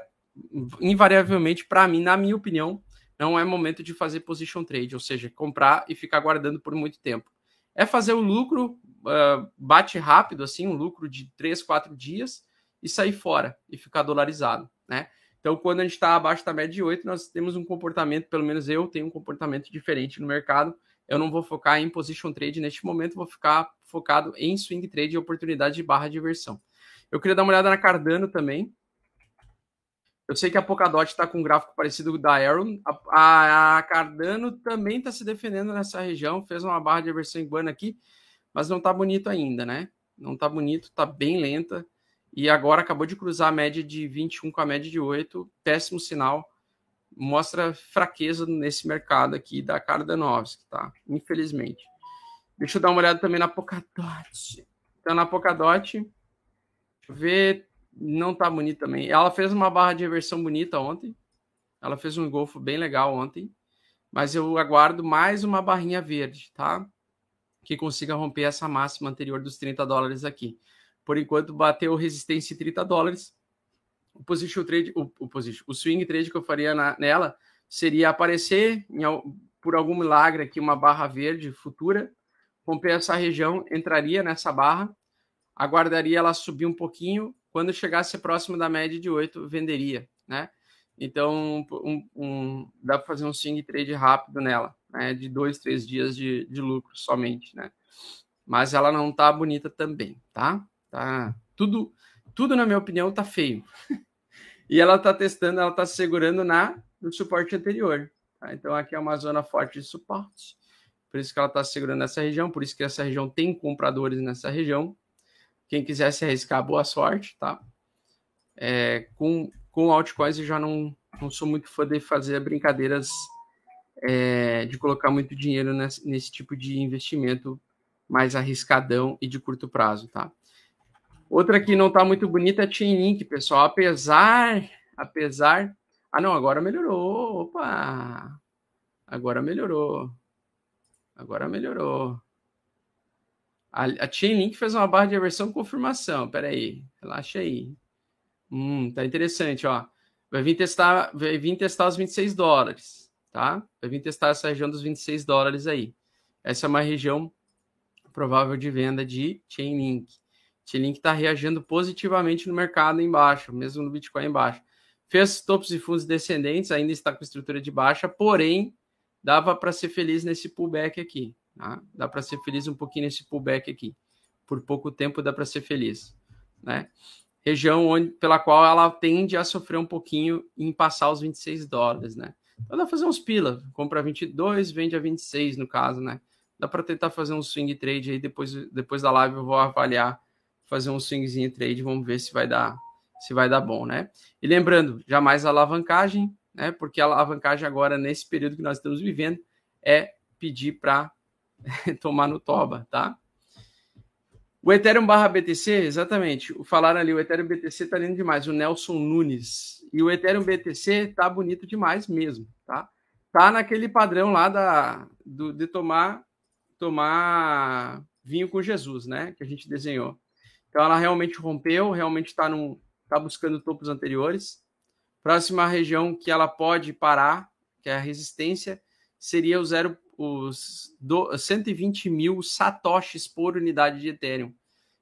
invariavelmente, para mim, na minha opinião, não é momento de fazer position trade, ou seja, comprar e ficar guardando por muito tempo. É fazer o lucro, uh, bate rápido, assim, um lucro de 3, 4 dias e sair fora e ficar dolarizado, né? Então, quando a gente está abaixo da média de 8, nós temos um comportamento, pelo menos eu tenho um comportamento diferente no mercado, eu não vou focar em position trade neste momento, vou ficar focado em swing trade e oportunidade de barra de inversão. Eu queria dar uma olhada na Cardano também. Eu sei que a Polkadot está com um gráfico parecido com o da Aaron. A, a, a Cardano também está se defendendo nessa região, fez uma barra de inversão iguana aqui, mas não está bonito ainda, né? Não está bonito, está bem lenta. E agora acabou de cruzar a média de 21 com a média de 8. Péssimo sinal mostra fraqueza nesse mercado aqui da Cardanovski, tá? Infelizmente. Deixa eu dar uma olhada também na Polkadot. Então, na Polkadot, ver, não tá bonito também. Ela fez uma barra de reversão bonita ontem. Ela fez um golfo bem legal ontem. mas eu aguardo mais uma barrinha verde, tá? Que consiga romper essa máxima anterior dos 30 dólares aqui. Por enquanto, bateu resistência em 30 dólares. O position trade, o, o, position, o swing trade que eu faria na, nela seria aparecer em, por algum milagre aqui uma barra verde futura, romper essa região, entraria nessa barra, aguardaria ela subir um pouquinho, quando chegasse próximo da média de 8, venderia, né? Então, um, um, dá para fazer um swing trade rápido nela, né? De dois, três dias de, de lucro somente, né? Mas ela não tá bonita também, tá? Tá tudo, tudo na minha opinião tá feio. e ela tá testando, ela tá segurando na no suporte anterior. Tá? Então aqui é uma zona forte de suporte. Por isso que ela está segurando essa região, por isso que essa região tem compradores nessa região. Quem quiser se arriscar, boa sorte, tá? É, com com altcoins eu já não, não sou muito fã de fazer brincadeiras é, de colocar muito dinheiro nesse, nesse, tipo de investimento mais arriscadão e de curto prazo, tá? Outra que não está muito bonita é a Chainlink, pessoal. Apesar, apesar... Ah, não, agora melhorou. Opa! Agora melhorou. Agora melhorou. A, a Chainlink fez uma barra de aversão confirmação. Pera aí, relaxa aí. Hum, tá interessante, ó. Vai vir testar, vai vir testar os 26 dólares, tá? Vai vir testar essa região dos 26 dólares aí. Essa é uma região provável de venda de Chainlink. Chainlink está reagindo positivamente no mercado embaixo, mesmo no Bitcoin embaixo. Fez topos e fundos descendentes, ainda está com estrutura de baixa, porém dava para ser feliz nesse pullback aqui. Tá? Dá para ser feliz um pouquinho nesse pullback aqui. Por pouco tempo dá para ser feliz, né? região onde, pela qual ela tende a sofrer um pouquinho em passar os 26 dólares, né? Então dá pra fazer uns pila, compra 22, vende a 26 no caso, né? Dá para tentar fazer um swing trade aí depois, depois da live eu vou avaliar, fazer um swingzinho trade, vamos ver se vai dar se vai dar bom, né? E lembrando, jamais alavancagem, né? Porque a alavancagem agora nesse período que nós estamos vivendo é pedir para tomar no toba, tá? O Ethereum barra BTC, exatamente. Falaram ali, o Ethereum BTC tá lindo demais, o Nelson Nunes. E o Ethereum BTC tá bonito demais mesmo, tá? Tá naquele padrão lá da, do, de tomar, tomar vinho com Jesus, né? Que a gente desenhou. Então ela realmente rompeu, realmente está tá buscando topos anteriores. Próxima região que ela pode parar, que é a resistência, seria o zero os do, 120 mil satoshis por unidade de Ethereum.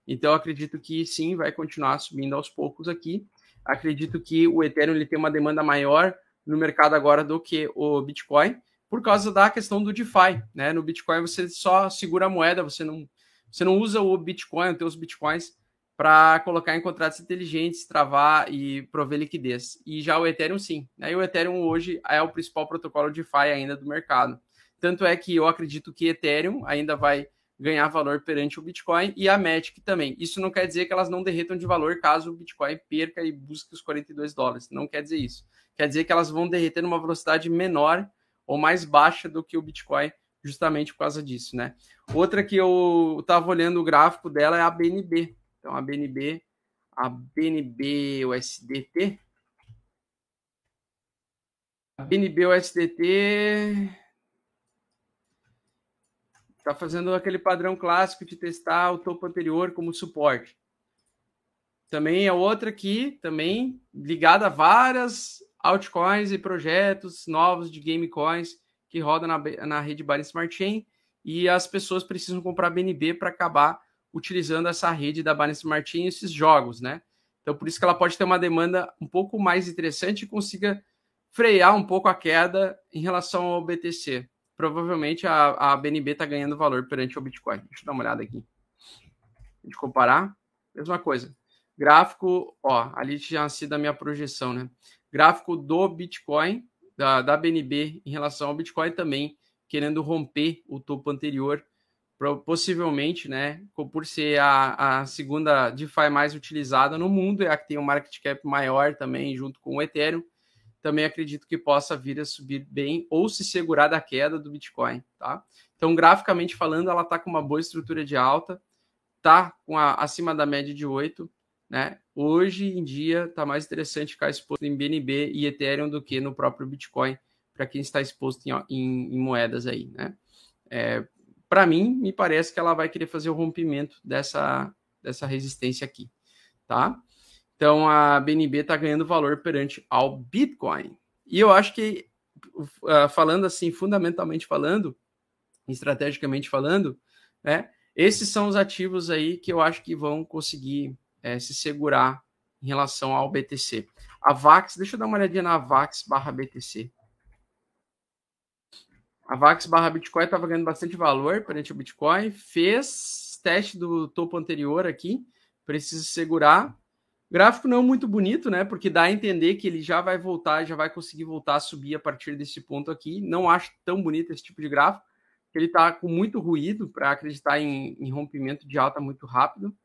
Então, acredito que sim, vai continuar subindo aos poucos aqui. Acredito que o Ethereum ele tem uma demanda maior no mercado agora do que o Bitcoin, por causa da questão do DeFi. Né? No Bitcoin você só segura a moeda, você não, você não usa o Bitcoin, os teus Bitcoins, para colocar em contratos inteligentes, travar e prover liquidez. E já o Ethereum, sim. Né? E o Ethereum hoje é o principal protocolo DeFi ainda do mercado. Tanto é que eu acredito que Ethereum ainda vai ganhar valor perante o Bitcoin e a Matic também. Isso não quer dizer que elas não derretam de valor caso o Bitcoin perca e busque os 42 dólares. Não quer dizer isso. Quer dizer que elas vão derreter numa velocidade menor ou mais baixa do que o Bitcoin, justamente por causa disso, né? Outra que eu estava olhando o gráfico dela é a BNB. Então a BNB, a BNB USDT, a BNB USDT Está fazendo aquele padrão clássico de testar o topo anterior como suporte. Também é outra aqui, também ligada a várias altcoins e projetos novos de gamecoins que rodam na, na rede Binance Smart Chain e as pessoas precisam comprar BNB para acabar utilizando essa rede da Binance Smart Chain esses jogos, né? Então por isso que ela pode ter uma demanda um pouco mais interessante e consiga frear um pouco a queda em relação ao BTC provavelmente a, a BNB está ganhando valor perante o Bitcoin. Deixa eu dar uma olhada aqui. A gente comparar, mesma coisa. Gráfico, ó, ali tinha sido a minha projeção, né? Gráfico do Bitcoin, da, da BNB em relação ao Bitcoin também, querendo romper o topo anterior, possivelmente, né? Por ser a, a segunda DeFi mais utilizada no mundo, é a que tem um market cap maior também, junto com o Ethereum também acredito que possa vir a subir bem ou se segurar da queda do Bitcoin, tá? Então, graficamente falando, ela está com uma boa estrutura de alta, tá acima da média de 8, né? Hoje em dia está mais interessante ficar exposto em BNB e Ethereum do que no próprio Bitcoin, para quem está exposto em, em, em moedas aí, né? É, para mim, me parece que ela vai querer fazer o rompimento dessa, dessa resistência aqui, tá? Então a BNB está ganhando valor perante ao Bitcoin. E eu acho que, uh, falando assim, fundamentalmente falando, estrategicamente falando, né? Esses são os ativos aí que eu acho que vão conseguir é, se segurar em relação ao BTC. A VAX, deixa eu dar uma olhadinha na VAX barra BTC. A VAX barra Bitcoin estava ganhando bastante valor perante o Bitcoin, fez teste do topo anterior aqui, precisa segurar. Gráfico não muito bonito, né? Porque dá a entender que ele já vai voltar, já vai conseguir voltar a subir a partir desse ponto aqui. Não acho tão bonito esse tipo de gráfico ele está com muito ruído para acreditar em, em, rompimento de alta muito rápido.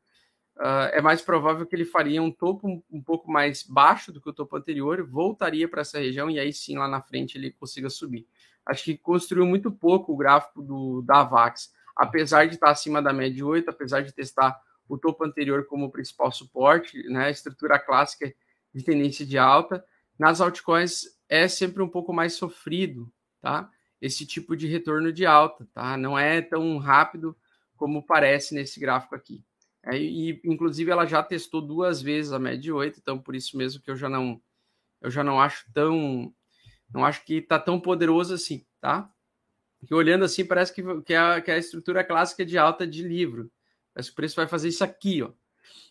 Uh, é mais provável que ele faria um topo um, um, pouco mais baixo do que o topo anterior, voltaria para essa região e aí sim lá na frente ele consiga subir. Acho que construiu muito pouco o gráfico do, da VAX, apesar de estar acima da média de 8, apesar de testar o topo anterior como principal suporte, né, estrutura clássica de tendência de alta. Nas altcoins é sempre um pouco mais sofrido, tá? esse tipo de retorno de alta, tá? Não é tão rápido como parece nesse gráfico aqui. É, e, inclusive, ela já testou duas vezes a média de 8, então por isso mesmo que eu já não eu já não acho tão não acho que tá tão poderoso assim, tá? Porque olhando assim parece que, que, é, a, que é a estrutura clássica de alta de livro. Parece que o preço vai fazer isso aqui, ó.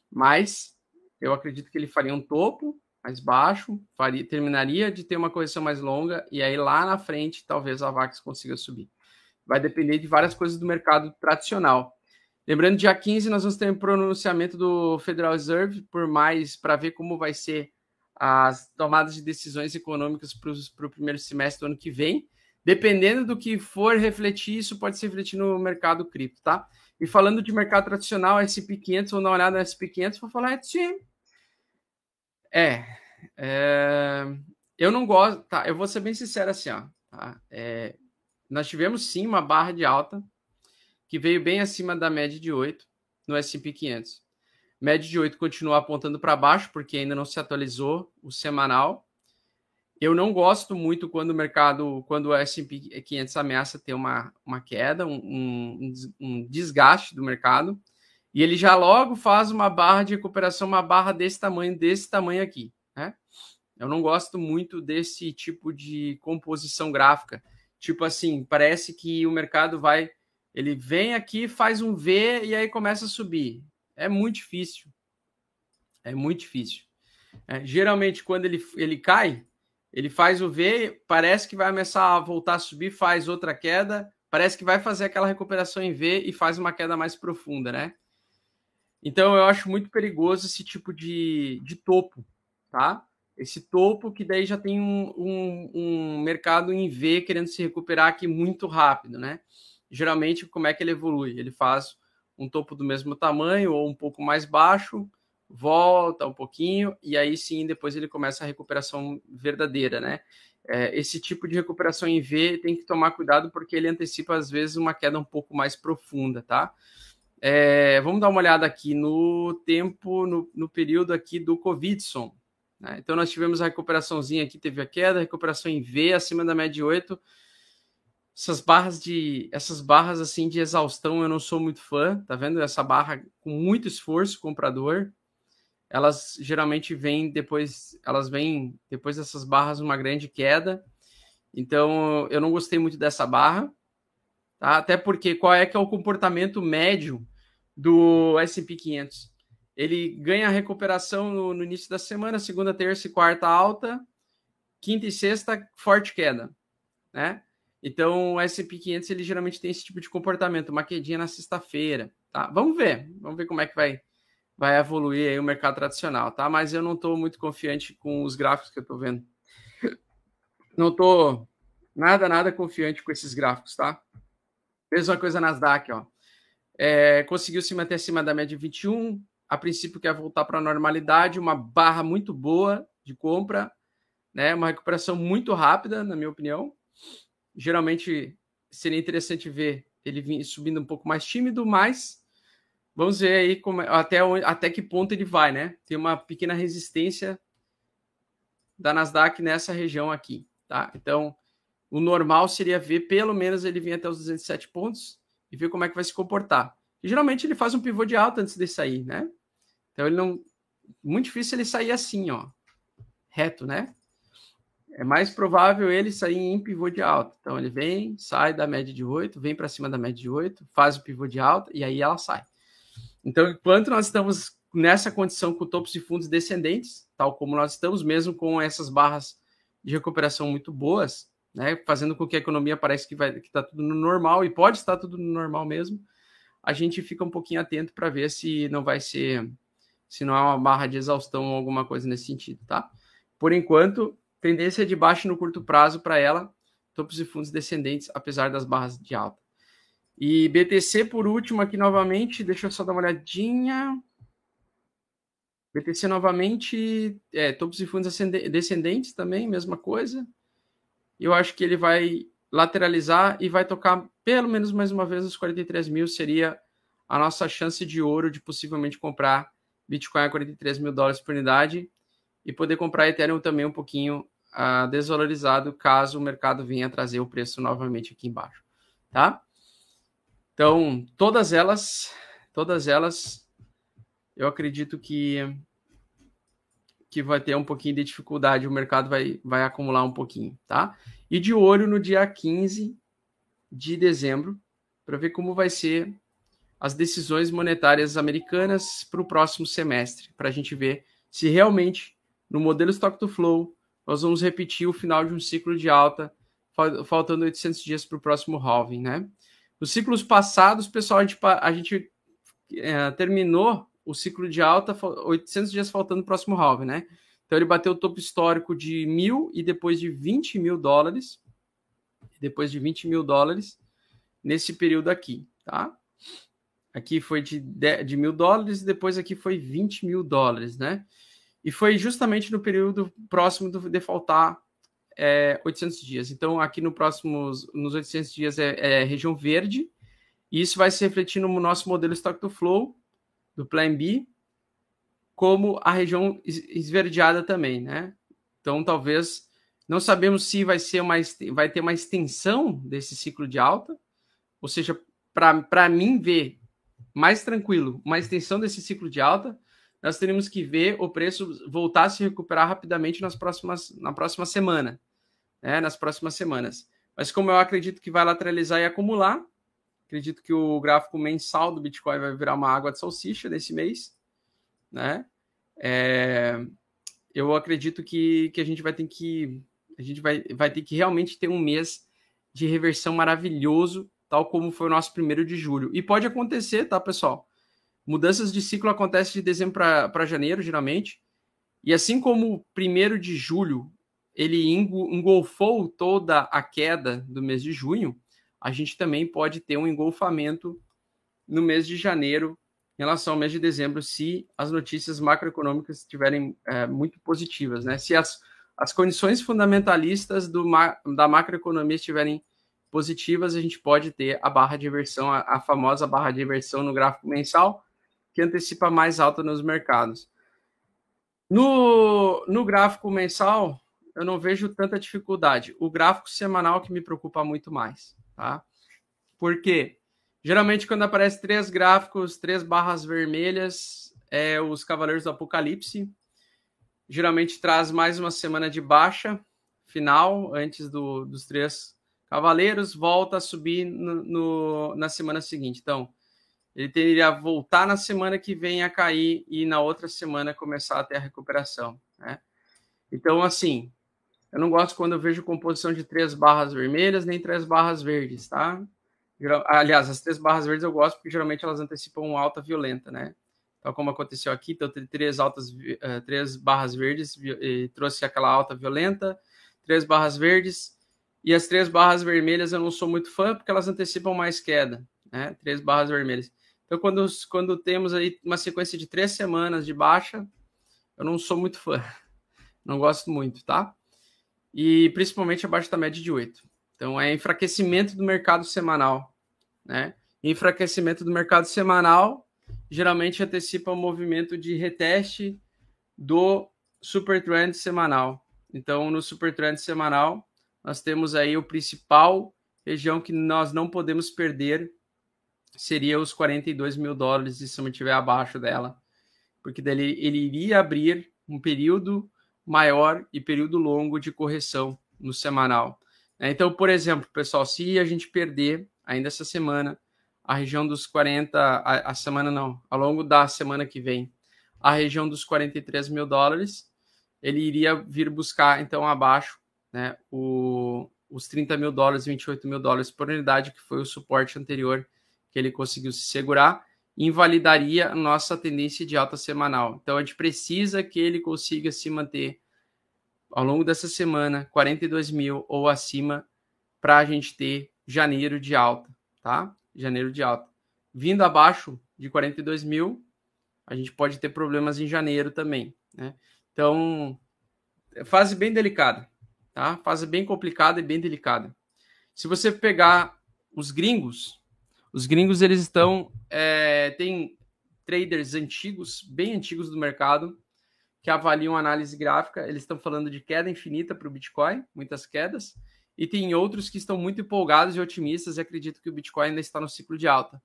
Mas eu acredito que ele faria um topo, mais baixo, faria, terminaria de ter uma correção mais longa, e aí lá na frente talvez a VAX consiga subir. Vai depender de várias coisas do mercado tradicional. Lembrando, dia 15 nós vamos ter um pronunciamento do Federal Reserve por mais para ver como vai ser as tomadas de decisões econômicas para o primeiro semestre do ano que vem. Dependendo do que for refletir, isso pode se refletir no mercado cripto, tá? E falando de mercado tradicional, SP500, vamos dar uma olhada no SP500, vou falar é, é, eu não gosto, tá? Eu vou ser bem sincero assim, ó. Tá? É, nós tivemos sim uma barra de alta que veio bem acima da média de 8 no S&P 500. Média de 8 continua apontando para baixo porque ainda não se atualizou o semanal. Eu não gosto muito quando o mercado, quando o S&P 500 ameaça ter uma, uma queda, um, um, desgaste do mercado. E ele já logo faz uma barra de recuperação, uma barra desse tamanho, desse tamanho aqui. Né? Eu não gosto muito desse tipo de composição gráfica. Tipo assim, parece que o mercado vai. Ele vem aqui, faz um V e aí começa a subir. É muito difícil. É muito difícil. É, geralmente, quando ele, ele cai, ele faz o V, parece que vai começar a voltar a subir, faz outra queda, parece que vai fazer aquela recuperação em V e faz uma queda mais profunda, né? Então eu acho muito perigoso esse tipo de, de topo, tá? Esse topo que daí já tem um, um, um, mercado em V querendo se recuperar aqui muito rápido, né? Geralmente, como é que ele evolui? Ele faz um topo do mesmo tamanho ou um pouco mais baixo, volta um pouquinho e aí sim depois ele começa a recuperação verdadeira, né? É, esse tipo de recuperação em V tem que tomar cuidado porque ele antecipa às vezes uma queda um pouco mais profunda, tá? É, vamos dar uma olhada aqui no tempo, no, no período aqui do Covidson. Né? Então, nós tivemos a recuperaçãozinha aqui, teve a queda, recuperação em V, acima da média de 8. Essas barras de essas barras assim de exaustão eu não sou muito fã, tá vendo? Essa barra com muito esforço comprador. Elas geralmente vêm depois, elas vêm depois dessas barras uma grande queda. Então, eu não gostei muito dessa barra. Tá? Até porque qual é que é o comportamento médio do S&P 500. Ele ganha recuperação no, no, início da semana, segunda, terça e quarta alta, quinta e sexta forte queda, né? Então o S&P 500 ele geralmente tem esse tipo de comportamento, uma quedinha na sexta-feira, tá? Vamos ver, vamos ver como é que vai vai evoluir aí o mercado tradicional, tá? Mas eu não estou muito confiante com os gráficos que eu estou vendo. Não estou nada nada confiante com esses gráficos, tá? Mesma coisa Nasdaq, ó. É, conseguiu se manter acima da média 21. A princípio quer voltar para a normalidade, uma barra muito boa de compra, né? Uma recuperação muito rápida, na minha opinião. Geralmente seria interessante ver ele subindo um pouco mais tímido, mas vamos ver aí como, é, até, onde, até que ponto ele vai, né? Tem uma pequena resistência da Nasdaq nessa região aqui, tá? Então, o normal seria ver pelo menos ele vir até os 207 pontos e ver como é que vai se comportar. E, geralmente ele faz um pivô de alta antes de sair, né? Então ele não muito difícil ele sair assim, ó, reto, né? É mais provável ele sair em pivô de alta. Então ele vem, sai da média de 8, vem para cima da média de 8, faz o pivô de alta e aí ela sai. Então, enquanto nós estamos nessa condição com topos de fundos descendentes, tal como nós estamos, mesmo com essas barras de recuperação muito boas, né, fazendo com que a economia pareça que vai que está tudo no normal e pode estar tudo no normal mesmo, a gente fica um pouquinho atento para ver se não vai ser se não é uma barra de exaustão ou alguma coisa nesse sentido, tá? Por enquanto, tendência de baixo no curto prazo para ela, topos e fundos descendentes, apesar das barras de alta. E BTC, por último, aqui novamente, deixa eu só dar uma olhadinha. BTC novamente, é, topos e fundos descendentes também, mesma coisa. Eu acho que ele vai lateralizar e vai tocar pelo menos mais uma vez os 43 mil, seria a nossa chance de ouro de possivelmente comprar Bitcoin a 43 mil dólares por unidade e poder comprar Ethereum também um pouquinho uh, desvalorizado caso o mercado venha trazer o preço novamente aqui embaixo, tá? Então, todas elas, todas elas, eu acredito que que vai ter um pouquinho de dificuldade, o mercado vai, vai acumular um pouquinho, tá? E de olho no dia 15 de dezembro, para ver como vai ser as decisões monetárias americanas para o próximo semestre, para a gente ver se realmente no modelo Stock to Flow nós vamos repetir o final de um ciclo de alta, faltando 800 dias para o próximo halving, né? Nos ciclos passados, pessoal, a gente, a gente é, terminou o ciclo de alta 800 dias faltando o próximo halving, né? Então ele bateu o topo histórico de mil e depois de 20 mil dólares, depois de 20 mil dólares nesse período aqui, tá? Aqui foi de, de mil dólares depois aqui foi 20 mil dólares, né? E foi justamente no período próximo do defaultar é, 800 dias. Então, aqui no próximos, nos 800 dias é, é, região verde, e isso vai se refletir no nosso modelo Stock to Flow, do Plan B, como a região esverdeada também, né? Então, talvez, não sabemos se vai ser uma, vai ter uma extensão desse ciclo de alta, ou seja, para mim ver mais tranquilo, uma extensão desse ciclo de alta, nós teríamos que ver o preço voltar a se recuperar rapidamente nas próximas, na próxima semana, né? nas próximas semanas. Mas como eu acredito que vai lateralizar e acumular, acredito que o gráfico mensal do Bitcoin vai virar uma água de salsicha nesse mês, né? É, eu acredito que, que a gente vai ter que a gente vai, vai ter que realmente ter um mês de reversão maravilhoso, tal como foi o nosso primeiro de julho. E pode acontecer, tá, pessoal? Mudanças de ciclo acontecem de dezembro para janeiro, geralmente. E assim como o primeiro de julho ele engolfou toda a queda do mês de junho, a gente também pode ter um engolfamento no mês de janeiro em relação ao mês de dezembro, se as notícias macroeconômicas estiverem é, muito positivas, né? Se as, as condições fundamentalistas do, da macroeconomia estiverem positivas, a gente pode ter a barra de inversão, a, a famosa barra de inversão no gráfico mensal, que antecipa mais alta nos mercados. No, no gráfico mensal, eu não vejo tanta dificuldade. O gráfico semanal que me preocupa muito mais, tá? Porque geralmente quando aparece três gráficos, três barras vermelhas, é os Cavaleiros do Apocalipse. Geralmente traz mais uma semana de baixa final antes do, dos três Cavaleiros, volta a subir no, no, na semana seguinte. Então, ele teria voltar na semana que vem a cair e na outra semana começar a ter a recuperação. Né? Então, assim, eu não gosto quando eu vejo composição de três barras vermelhas nem três barras verdes, tá? Aliás, as três barras verdes eu gosto porque geralmente elas antecipam alta violenta, né? Então, como aconteceu aqui, então três altas, uh, três barras verdes trouxe aquela alta violenta, três barras verdes e as três barras vermelhas eu não sou muito fã porque elas antecipam mais queda, né? Três barras vermelhas. Então, quando, quando temos aí uma sequência de três semanas de baixa, eu não sou muito fã. Não gosto muito, tá? E principalmente abaixo da média de 8. Então, é enfraquecimento do mercado semanal, né? Enfraquecimento do mercado semanal geralmente antecipa o movimento de reteste do super trend semanal. Então, no super trend semanal, nós temos aí o principal região que nós não podemos perder seria os 42 mil dólares se mantiver abaixo dela, porque dele ele iria abrir um período maior e período longo de correção no semanal. Né? Então, por exemplo, pessoal, se a gente perder ainda essa semana a região dos 40, a, a semana não, ao longo da semana que vem, a região dos 43 mil dólares, ele iria vir buscar então abaixo né, o, os 30 mil dólares, 28 mil dólares por unidade, que foi o suporte anterior que ele conseguiu se segurar, invalidaria nossa tendência de alta semanal. Então a gente precisa que ele consiga se manter ao longo dessa semana 42 mil ou acima para a gente ter janeiro de alta, tá? Janeiro de alta. Vindo abaixo de 42 mil, a gente pode ter problemas em janeiro também, né? Então, fase bem delicada, tá? Fase bem complicada e bem delicada. Se você pegar os gringos, os gringos eles estão é, tem traders antigos, bem antigos do mercado, que avaliam análise gráfica. Eles estão falando de queda infinita para o Bitcoin, muitas quedas, e tem outros que estão muito empolgados e otimistas e acreditam que o Bitcoin ainda está no ciclo de alta.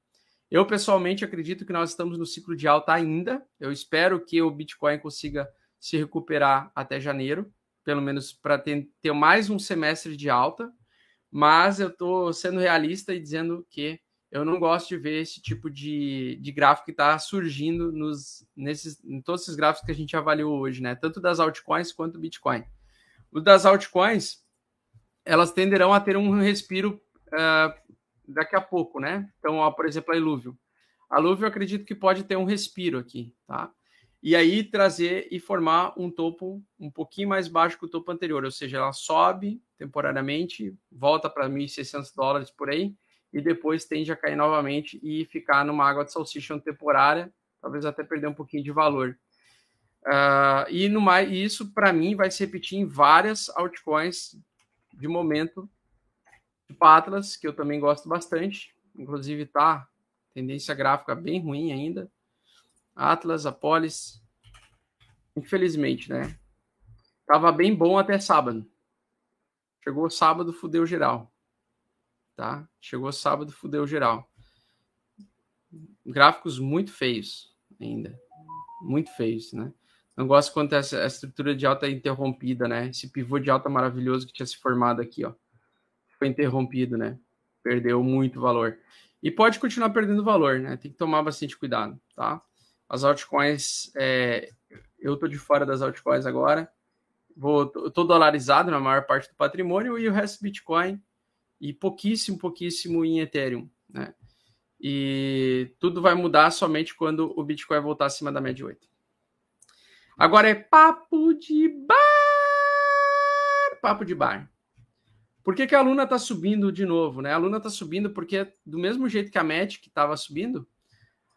Eu pessoalmente acredito que nós estamos no ciclo de alta ainda. Eu espero que o Bitcoin consiga se recuperar até janeiro, pelo menos para ter, ter mais um semestre de alta. Mas eu estou sendo realista e dizendo que eu não gosto de ver esse tipo de, de gráfico que está surgindo nos, nesses, em todos esses gráficos que a gente avaliou hoje, né? Tanto das altcoins quanto do Bitcoin. O das altcoins, elas tenderão a ter um respiro uh, daqui a pouco, né? Então, ó, por exemplo, a Ilúvio. A Ilúvio eu acredito que pode ter um respiro aqui, tá? E aí trazer e formar um topo um pouquinho mais baixo que o topo anterior, ou seja, ela sobe temporariamente, volta para 1.600 dólares por aí, e depois tende a cair novamente e ficar numa água de salsicha temporária, talvez até perder um pouquinho de valor. Uh, e no mais, isso para mim vai se repetir em várias altcoins de momento, tipo Atlas, que eu também gosto bastante, inclusive tá tendência gráfica bem ruim ainda. Atlas, Apolis, infelizmente, né? Tava bem bom até sábado. Chegou sábado, fudeu geral tá? Chegou sábado, fudeu geral. Gráficos muito feios ainda. Muito feios, né? Não gosto quando essa a estrutura de alta é interrompida, né? Esse pivô de alta maravilhoso que tinha se formado aqui, ó. Foi interrompido, né? Perdeu muito valor. E pode continuar perdendo valor, né? Tem que tomar bastante cuidado, tá? As altcoins, é... eu tô de fora das altcoins agora. Vou, tô dolarizado na maior parte do patrimônio e o resto Bitcoin e pouquíssimo, pouquíssimo em Ethereum, né? E tudo vai mudar somente quando o Bitcoin voltar acima da média 8. Agora é papo de bar! Papo de bar. Por que, que a Luna está subindo de novo? Né? A Luna está subindo porque, do mesmo jeito que a Matic estava subindo,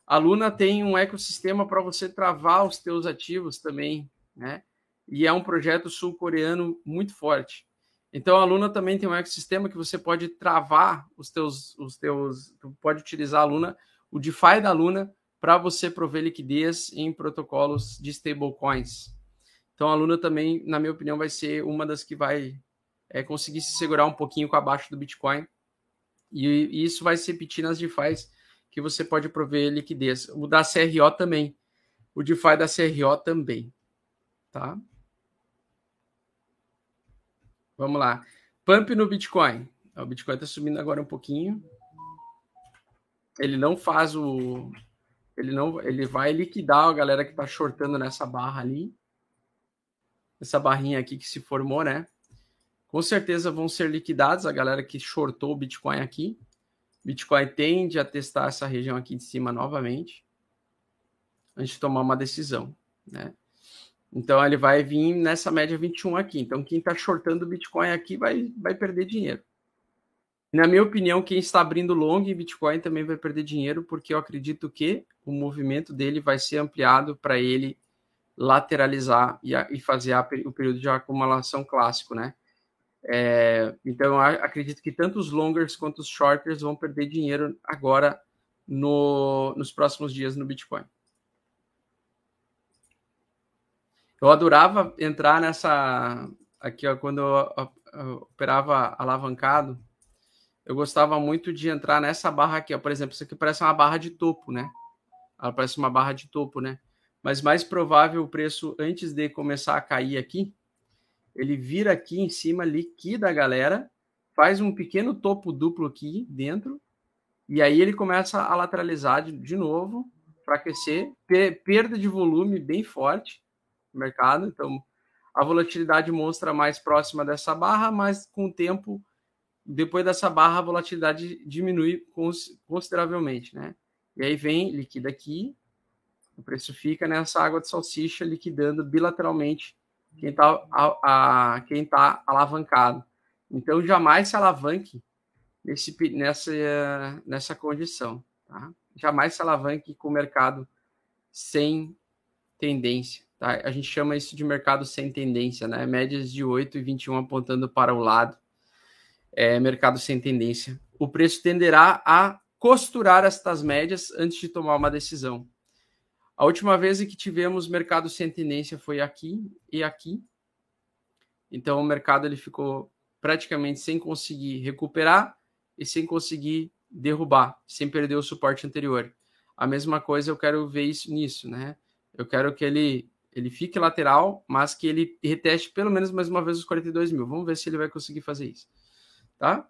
a Luna tem um ecossistema para você travar os teus ativos também, né? E é um projeto sul-coreano muito forte. Então a Luna também tem um ecossistema que você pode travar os teus, os teus, pode utilizar a Luna, o DeFi da Luna para você prover liquidez em protocolos de stablecoins. Então a Luna também, na minha opinião, vai ser uma das que vai é, conseguir se segurar um pouquinho com abaixo do Bitcoin. E, e isso vai se repetir nas DeFi que você pode prover liquidez. O da CRO também. O DeFi da CRO também. Tá? Vamos lá. Pump no Bitcoin. O Bitcoin está subindo agora um pouquinho. Ele não faz o. Ele não. Ele vai liquidar a galera que está shortando nessa barra ali. Essa barrinha aqui que se formou, né? Com certeza vão ser liquidados a galera que shortou o Bitcoin aqui. Bitcoin tende a testar essa região aqui de cima novamente. Antes de tomar uma decisão, né? Então ele vai vir nessa média 21 aqui. Então quem está shortando Bitcoin aqui vai, vai perder dinheiro. Na minha opinião, quem está abrindo long em Bitcoin também vai perder dinheiro, porque eu acredito que o movimento dele vai ser ampliado para ele lateralizar e, a, e fazer a, o período de acumulação clássico, né? É, então, acredito que tanto os longers quanto os shorters vão perder dinheiro agora no, nos próximos dias no Bitcoin. Eu adorava entrar nessa aqui, ó, quando eu, eu, operava alavancado, eu gostava muito de entrar nessa barra aqui, ó. Por exemplo, isso aqui parece uma barra de topo, né? Ela parece uma barra de topo, né? Mas mais provável o preço, antes de começar a cair aqui, ele vira aqui em cima, liquida a galera, faz um pequeno topo duplo aqui dentro, e aí ele começa a lateralizar de, de novo, enfraquecer, per perda de volume bem forte mercado. Então, a volatilidade mostra mais próxima dessa barra, mas com o tempo, depois dessa barra, a volatilidade diminui consideravelmente, né? E aí vem, liquida aqui, o preço fica nessa água de salsicha liquidando bilateralmente quem está a, a, quem tá alavancado. Então, jamais se alavanque nesse, nessa, nessa condição. Tá? Jamais se alavanque com o mercado sem tendência. Tá? A gente chama isso de mercado sem tendência, né? médias de 8 e 21 apontando para o lado. É mercado sem tendência. O preço tenderá a costurar estas médias antes de tomar uma decisão. A última vez que tivemos mercado sem tendência foi aqui e aqui. Então o mercado ele ficou praticamente sem conseguir recuperar e sem conseguir derrubar, sem perder o suporte anterior. A mesma coisa eu quero ver isso nisso, né? Eu quero que ele ele fique lateral, mas que ele reteste pelo menos mais uma vez os 42 mil. Vamos ver se ele vai conseguir fazer isso, tá?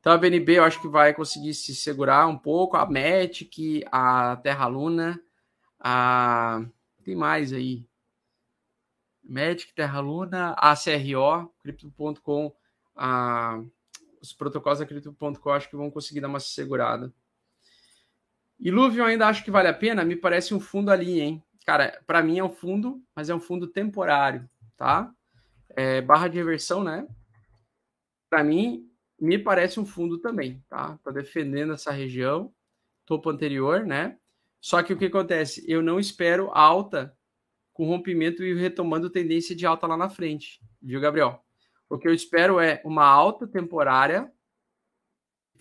Então a BNB eu acho que vai conseguir se segurar um pouco, a Matic, a Terra Luna, a tem mais aí. Matic, Terra Luna, a CRO, Crypto.com, a... os protocolos da Crypto.com acho que vão conseguir dar uma segurada. Illuvium ainda acho que vale a pena, me parece um fundo ali, hein? Cara, para mim é um fundo, mas é um fundo temporário, tá? É, barra de reversão, né? Para mim, me parece um fundo também, tá? Tá defendendo essa região, topo anterior, né? Só que o que acontece? Eu não espero alta com rompimento e retomando tendência de alta lá na frente, viu, Gabriel? O que eu espero é uma alta temporária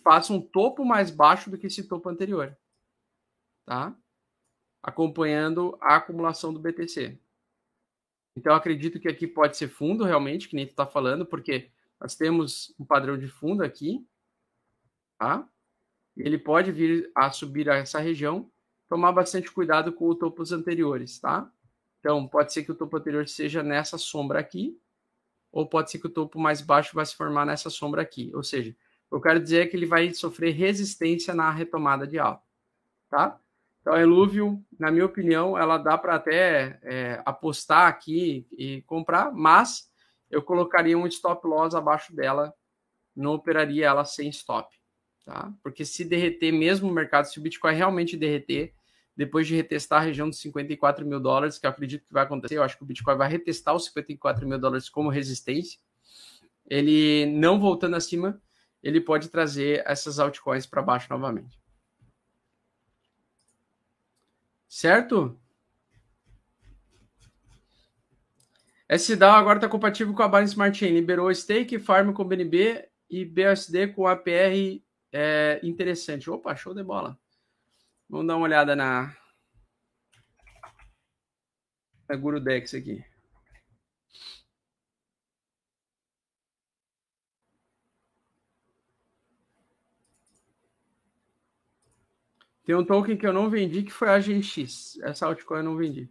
faça um topo mais baixo do que esse topo anterior, tá? Acompanhando a acumulação do BTC. Então, acredito que aqui pode ser fundo, realmente, que nem tu tá falando, porque nós temos um padrão de fundo aqui, tá? Ele pode vir a subir a essa região, tomar bastante cuidado com os topos anteriores, tá? Então, pode ser que o topo anterior seja nessa sombra aqui, ou pode ser que o topo mais baixo vai se formar nessa sombra aqui. Ou seja, eu quero dizer que ele vai sofrer resistência na retomada de alta, tá? Então, a Elúvio, na minha opinião, ela dá para até é, apostar aqui e comprar, mas eu colocaria um stop loss abaixo dela, não operaria ela sem stop, tá? Porque se derreter mesmo o mercado, se o Bitcoin realmente derreter, depois de retestar a região dos 54 mil dólares, que eu acredito que vai acontecer, eu acho que o Bitcoin vai retestar os 54 mil dólares como resistência, ele não voltando acima, ele pode trazer essas altcoins para baixo novamente. Certo? SDAO agora está compatível com a Binance Smart Chain. Liberou stake, farm com BNB e BSD com APR é, interessante. Opa, show de bola. Vamos dar uma olhada na, na Gurudex aqui. Tem um token que eu não vendi que foi a GX. Essa altcoin eu não vendi.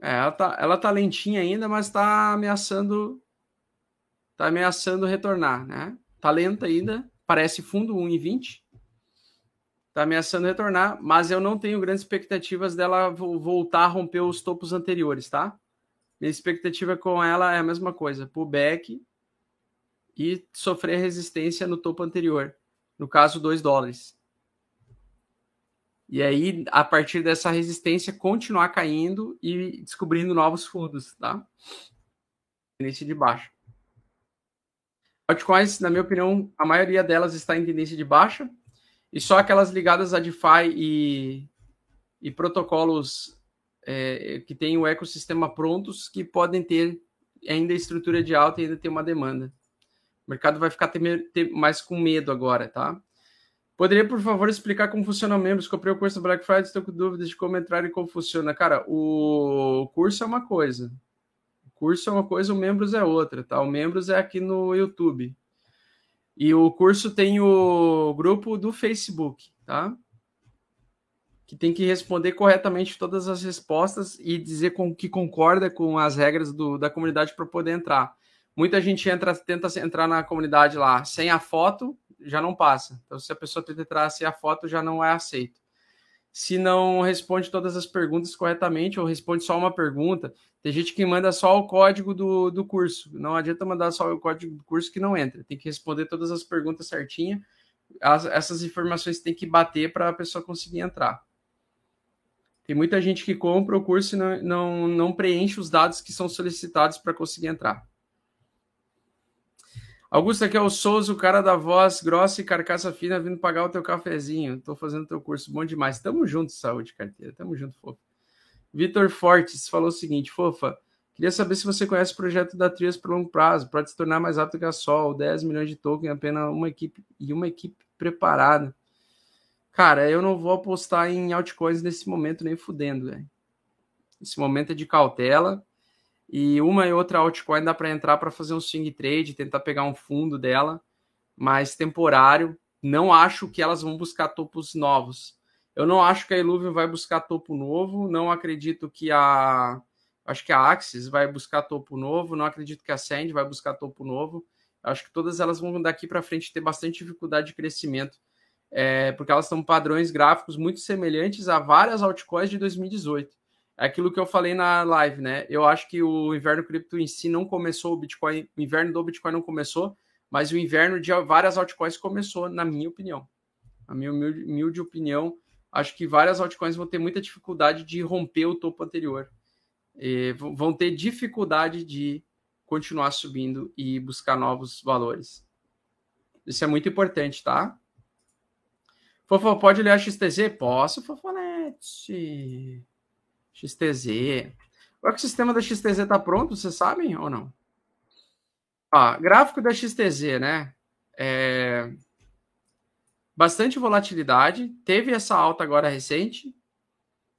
É, ela tá, ela tá lentinha ainda, mas tá ameaçando tá ameaçando retornar, né? Tá lenta ainda, parece fundo 1,20. Tá ameaçando retornar, mas eu não tenho grandes expectativas dela voltar a romper os topos anteriores, tá? Minha expectativa com ela é a mesma coisa, pullback e sofrer resistência no topo anterior, no caso 2 dólares. E aí, a partir dessa resistência, continuar caindo e descobrindo novos fundos, tá? Tendência de baixa. Altcoins, na minha opinião, a maioria delas está em tendência de baixa. E só aquelas ligadas a DeFi e, e protocolos é, que têm o ecossistema prontos que podem ter ainda estrutura de alta e ainda ter uma demanda. O mercado vai ficar ter, ter mais com medo agora, tá? Poderia, por favor, explicar como funciona o membros? Comprei o curso do Black Friday, estou com dúvidas de como entrar e como funciona. Cara, o curso é uma coisa. O curso é uma coisa, o membros é outra, tá? O membros é aqui no YouTube. E o curso tem o grupo do Facebook, tá? Que tem que responder corretamente todas as respostas e dizer com que concorda com as regras do, da comunidade para poder entrar. Muita gente entra, tenta entrar na comunidade lá sem a foto, já não passa. Então, se a pessoa tenta entrar sem a foto, já não é aceito. Se não responde todas as perguntas corretamente ou responde só uma pergunta, tem gente que manda só o código do, do curso. Não adianta mandar só o código do curso que não entra. Tem que responder todas as perguntas certinha. As, essas informações tem que bater para a pessoa conseguir entrar. Tem muita gente que compra o curso e não, não, não preenche os dados que são solicitados para conseguir entrar. Augusto, aqui é o Souza, o cara da voz grossa e carcaça fina, vindo pagar o teu cafezinho. Tô fazendo teu curso, bom demais. Tamo junto, saúde, carteira. Tamo junto, fofa. Vitor Fortes falou o seguinte, fofa, queria saber se você conhece o projeto da Trias por longo prazo, pode se tornar mais rápido que a Sol, 10 milhões de token, apenas uma equipe e uma equipe preparada. Cara, eu não vou apostar em altcoins nesse momento nem fudendo, velho. Esse momento é de cautela e uma e outra altcoin dá para entrar para fazer um swing trade, tentar pegar um fundo dela, mas temporário. Não acho que elas vão buscar topos novos. Eu não acho que a Illuvium vai buscar topo novo. Não acredito que a. Acho que a Axis vai buscar topo novo. Não acredito que a Sand vai buscar topo novo. Acho que todas elas vão daqui para frente ter bastante dificuldade de crescimento, é, porque elas estão padrões gráficos muito semelhantes a várias altcoins de 2018 é aquilo que eu falei na live, né? Eu acho que o inverno cripto em si não começou, o Bitcoin, o inverno do Bitcoin não começou, mas o inverno de várias altcoins começou, na minha opinião. Na minha humilde, humilde opinião, acho que várias altcoins vão ter muita dificuldade de romper o topo anterior. E vão ter dificuldade de continuar subindo e buscar novos valores. Isso é muito importante, tá? Fofo, pode ler a XTZ? Posso, Fofonete. XTZ. O ecossistema da XTZ está pronto, vocês sabem ou não? Ó, gráfico da XTZ, né? É... Bastante volatilidade. Teve essa alta agora recente.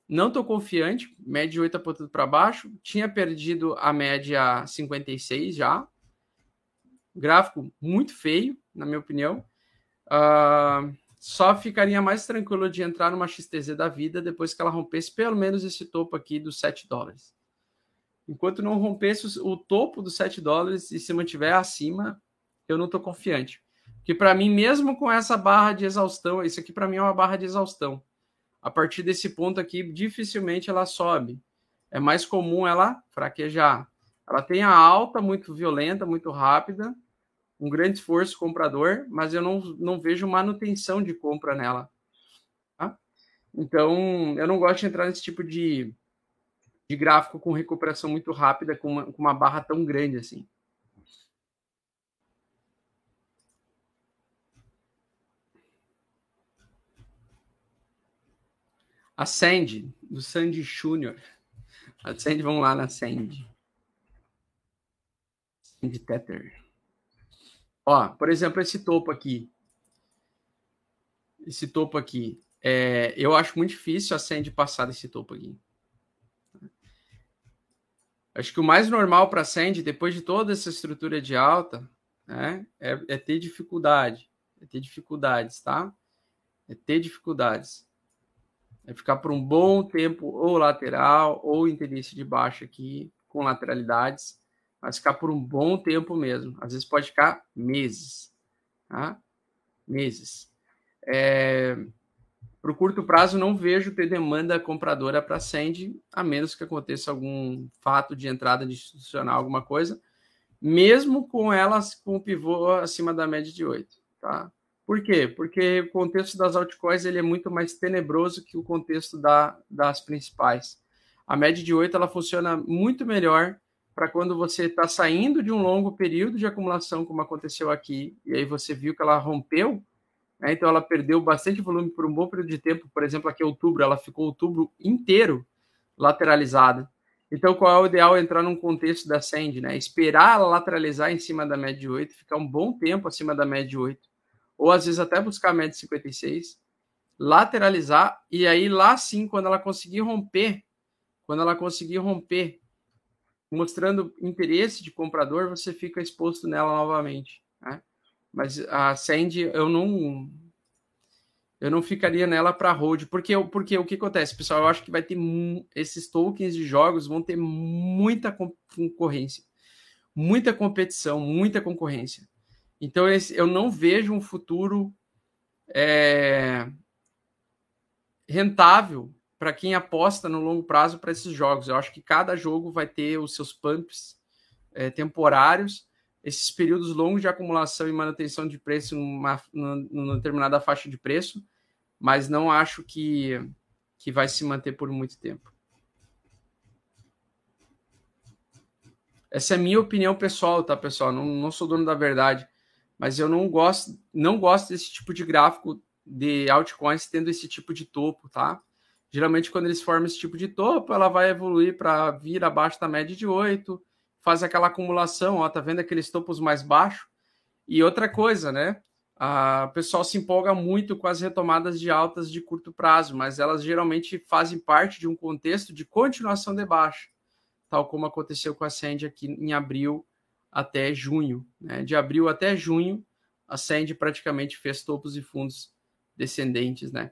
Não estou confiante. Média 8 apontando para baixo. Tinha perdido a média 56 já. Gráfico muito feio, na minha opinião. Uh, só ficaria mais tranquilo de entrar numa XTZ da vida depois que ela rompesse pelo menos esse topo aqui dos 7 dólares. Enquanto não rompesse o topo dos 7 dólares e se mantiver acima, eu não estou confiante. Porque para mim, mesmo com essa barra de exaustão, isso aqui para mim é uma barra de exaustão. A partir desse ponto aqui, dificilmente ela sobe. É mais comum ela fraquejar. Ela tem a alta muito violenta, muito rápida, um grande esforço comprador, mas eu não, não vejo manutenção de compra nela. Tá? Então, eu não gosto de entrar nesse tipo de, de gráfico com recuperação muito rápida, com uma, com uma barra tão grande assim. A Sandy, do Sandy Júnior. A Sandy, vamos lá na Sandy. Sandy Tether. Ó, por exemplo, esse topo aqui. Esse topo aqui. É, eu acho muito difícil a Sandy passar desse topo aqui. Acho que o mais normal para a Sandy, depois de toda essa estrutura de alta, né, é, é, ter dificuldade. É ter dificuldades, tá? É ter dificuldades. É ficar por um bom tempo ou lateral ou interesse de baixo aqui, com lateralidades vai ficar por um bom tempo mesmo. Às vezes pode ficar meses. Tá? Meses. É, para o curto prazo, não vejo ter demanda compradora para Send, a menos que aconteça algum fato de entrada de institucional, alguma coisa, mesmo com elas com o pivô acima da média de 8. Tá? Por quê? Porque o contexto das altcoins ele é muito mais tenebroso que o contexto da, das principais. A média de 8 ela funciona muito melhor para quando você está saindo de um longo período de acumulação, como aconteceu aqui, e aí você viu que ela rompeu, né? então ela perdeu bastante volume por um bom período de tempo. Por exemplo, aqui em outubro, ela ficou outubro inteiro lateralizada. Então, qual é o ideal? Entrar num contexto da Send, né? Esperar ela lateralizar em cima da média de 8, ficar um bom tempo acima da média de 8, ou às vezes até buscar a média de 56, lateralizar, e aí lá sim, quando ela conseguir romper, quando ela conseguir romper, mostrando interesse de comprador, você fica exposto nela novamente. Né? Mas a Send, eu não eu não ficaria nela para hold, porque, porque o que acontece, pessoal? Eu acho que vai ter esses tokens de jogos vão ter muita concorrência, muita competição, muita concorrência. Então eu não vejo um futuro é, rentável para quem aposta no longo prazo para esses jogos. Eu acho que cada jogo vai ter os seus pumps é, temporários, esses períodos longos de acumulação e manutenção de preço numa, numa, determinada faixa de preço mas não acho que, que vai se manter por muito tempo. Essa é a minha opinião pessoal, tá, pessoal? Não, não sou dono da verdade, mas eu não gosto, não gosto desse tipo de gráfico de altcoins tendo esse tipo de topo, tá? Geralmente, quando eles formam esse tipo de topo, ela vai evoluir para vir abaixo da média de 8, faz aquela acumulação, ó, tá vendo aqueles topos mais baixos? E outra coisa, né? o pessoal se empolga muito com as retomadas de altas de curto prazo, mas elas geralmente fazem parte de um contexto de continuação de baixa, tal como aconteceu com a Sandy aqui em abril até junho. Né? De abril até junho, a Sandy praticamente fez topos e fundos descendentes, né?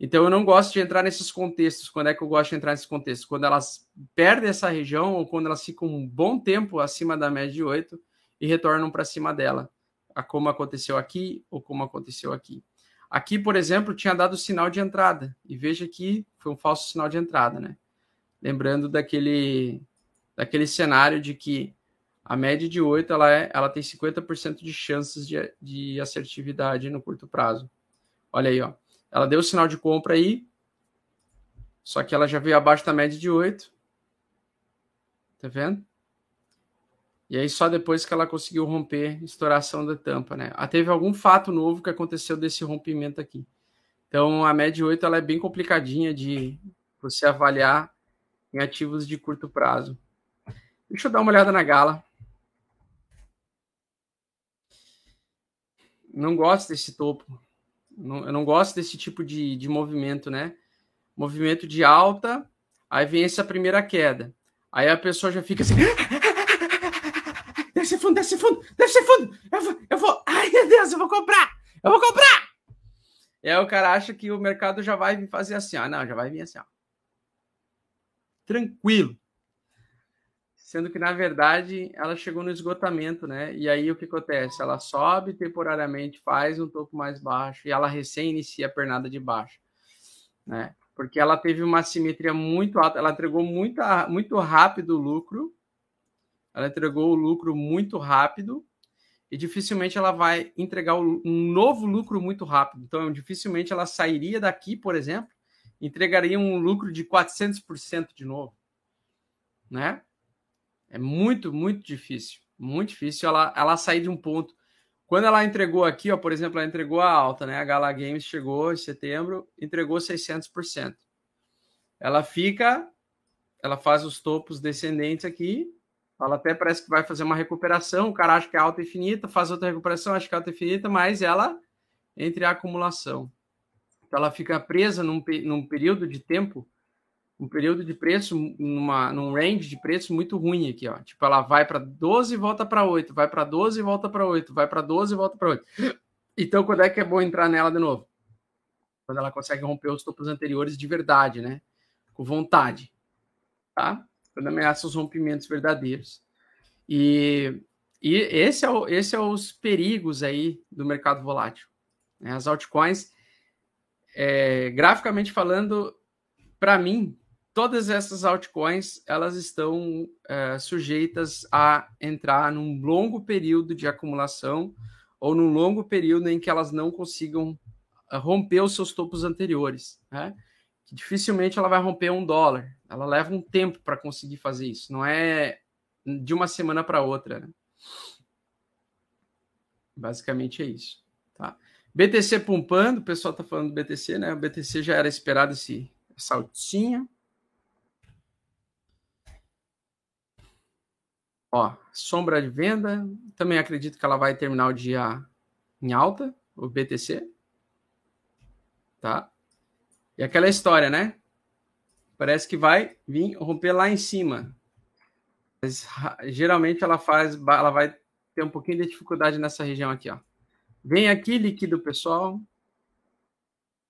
Então eu não gosto de entrar nesses contextos. Quando é que eu gosto de entrar nesses contextos? Quando elas perdem essa região ou quando elas ficam um bom tempo acima da média de 8 e retornam para cima dela a como aconteceu aqui ou como aconteceu aqui. Aqui, por exemplo, tinha dado sinal de entrada. E veja que foi um falso sinal de entrada, né? Lembrando daquele, daquele cenário de que a média de 8 ela, é, ela tem 50% de chances de, de assertividade no curto prazo. Olha aí, ó. Ela deu o sinal de compra aí, só que ela já veio abaixo da média de 8. Tá vendo? E aí só depois que ela conseguiu romper estouração da tampa, né? Ah, teve algum fato novo que aconteceu desse rompimento aqui. Então a média 8 ela é bem complicadinha de você avaliar em ativos de curto prazo. Deixa eu dar uma olhada na gala. Não gosto desse topo. Eu não gosto desse tipo de, de movimento, né? Movimento de alta, aí vem essa primeira queda. Aí a pessoa já fica assim desce fundo, desce fundo, desce fundo. Eu vou, eu vou, ai meu Deus, eu vou comprar, eu vou comprar. E aí o cara acha que o mercado já vai fazer assim, ó. Não, já vai vir assim, ó. Tranquilo. Sendo que, na verdade, ela chegou no esgotamento, né? E aí o que acontece? Ela sobe temporariamente, faz um topo mais baixo e ela recém inicia a pernada de baixo, né? Porque ela teve uma simetria muito alta, ela entregou muito, muito rápido o lucro, ela entregou o lucro muito rápido e dificilmente ela vai entregar um novo lucro muito rápido. Então, dificilmente ela sairia daqui, por exemplo, entregaria um lucro de 400% de novo, né? É muito, muito difícil, muito difícil ela, ela sair de um ponto. Quando ela entregou aqui, ó, por exemplo, ela entregou a alta, né? A Gala Games chegou em setembro, entregou 600%. Ela fica, ela faz os topos descendentes aqui, ela até parece que vai fazer uma recuperação, o cara acha que é alta infinita, faz outra recuperação, acha que é alta infinita, mas ela entre a acumulação. Então ela fica presa num, num período de tempo, um período de preço, numa, num range de preço muito ruim aqui, ó. Tipo, ela vai para 12 e volta para 8, vai para 12 e volta para 8, vai para 12 e volta para 8. Então, quando é que é bom entrar nela de novo? Quando ela consegue romper os topos anteriores de verdade, né? Com vontade. Tá? quando ameaça os rompimentos verdadeiros. E, e esse, é o, esse é os perigos aí do mercado volátil. Né? As altcoins, é, graficamente falando, para mim, todas essas altcoins elas estão é, sujeitas a entrar num longo período de acumulação ou num longo período em que elas não consigam é, romper os seus topos anteriores. Né? dificilmente ela vai romper um dólar. Ela leva um tempo para conseguir fazer isso. Não é de uma semana para outra. Né? Basicamente é isso. Tá? BTC pumpando, o pessoal está falando do BTC, né? O BTC já era esperado esse, essa altinha. Ó, sombra de venda. Também acredito que ela vai terminar o dia em alta, o BTC. Tá? E aquela história, né? Parece que vai vir romper lá em cima. Mas, geralmente ela faz, ela vai ter um pouquinho de dificuldade nessa região aqui, ó. Vem aqui, liquida o pessoal.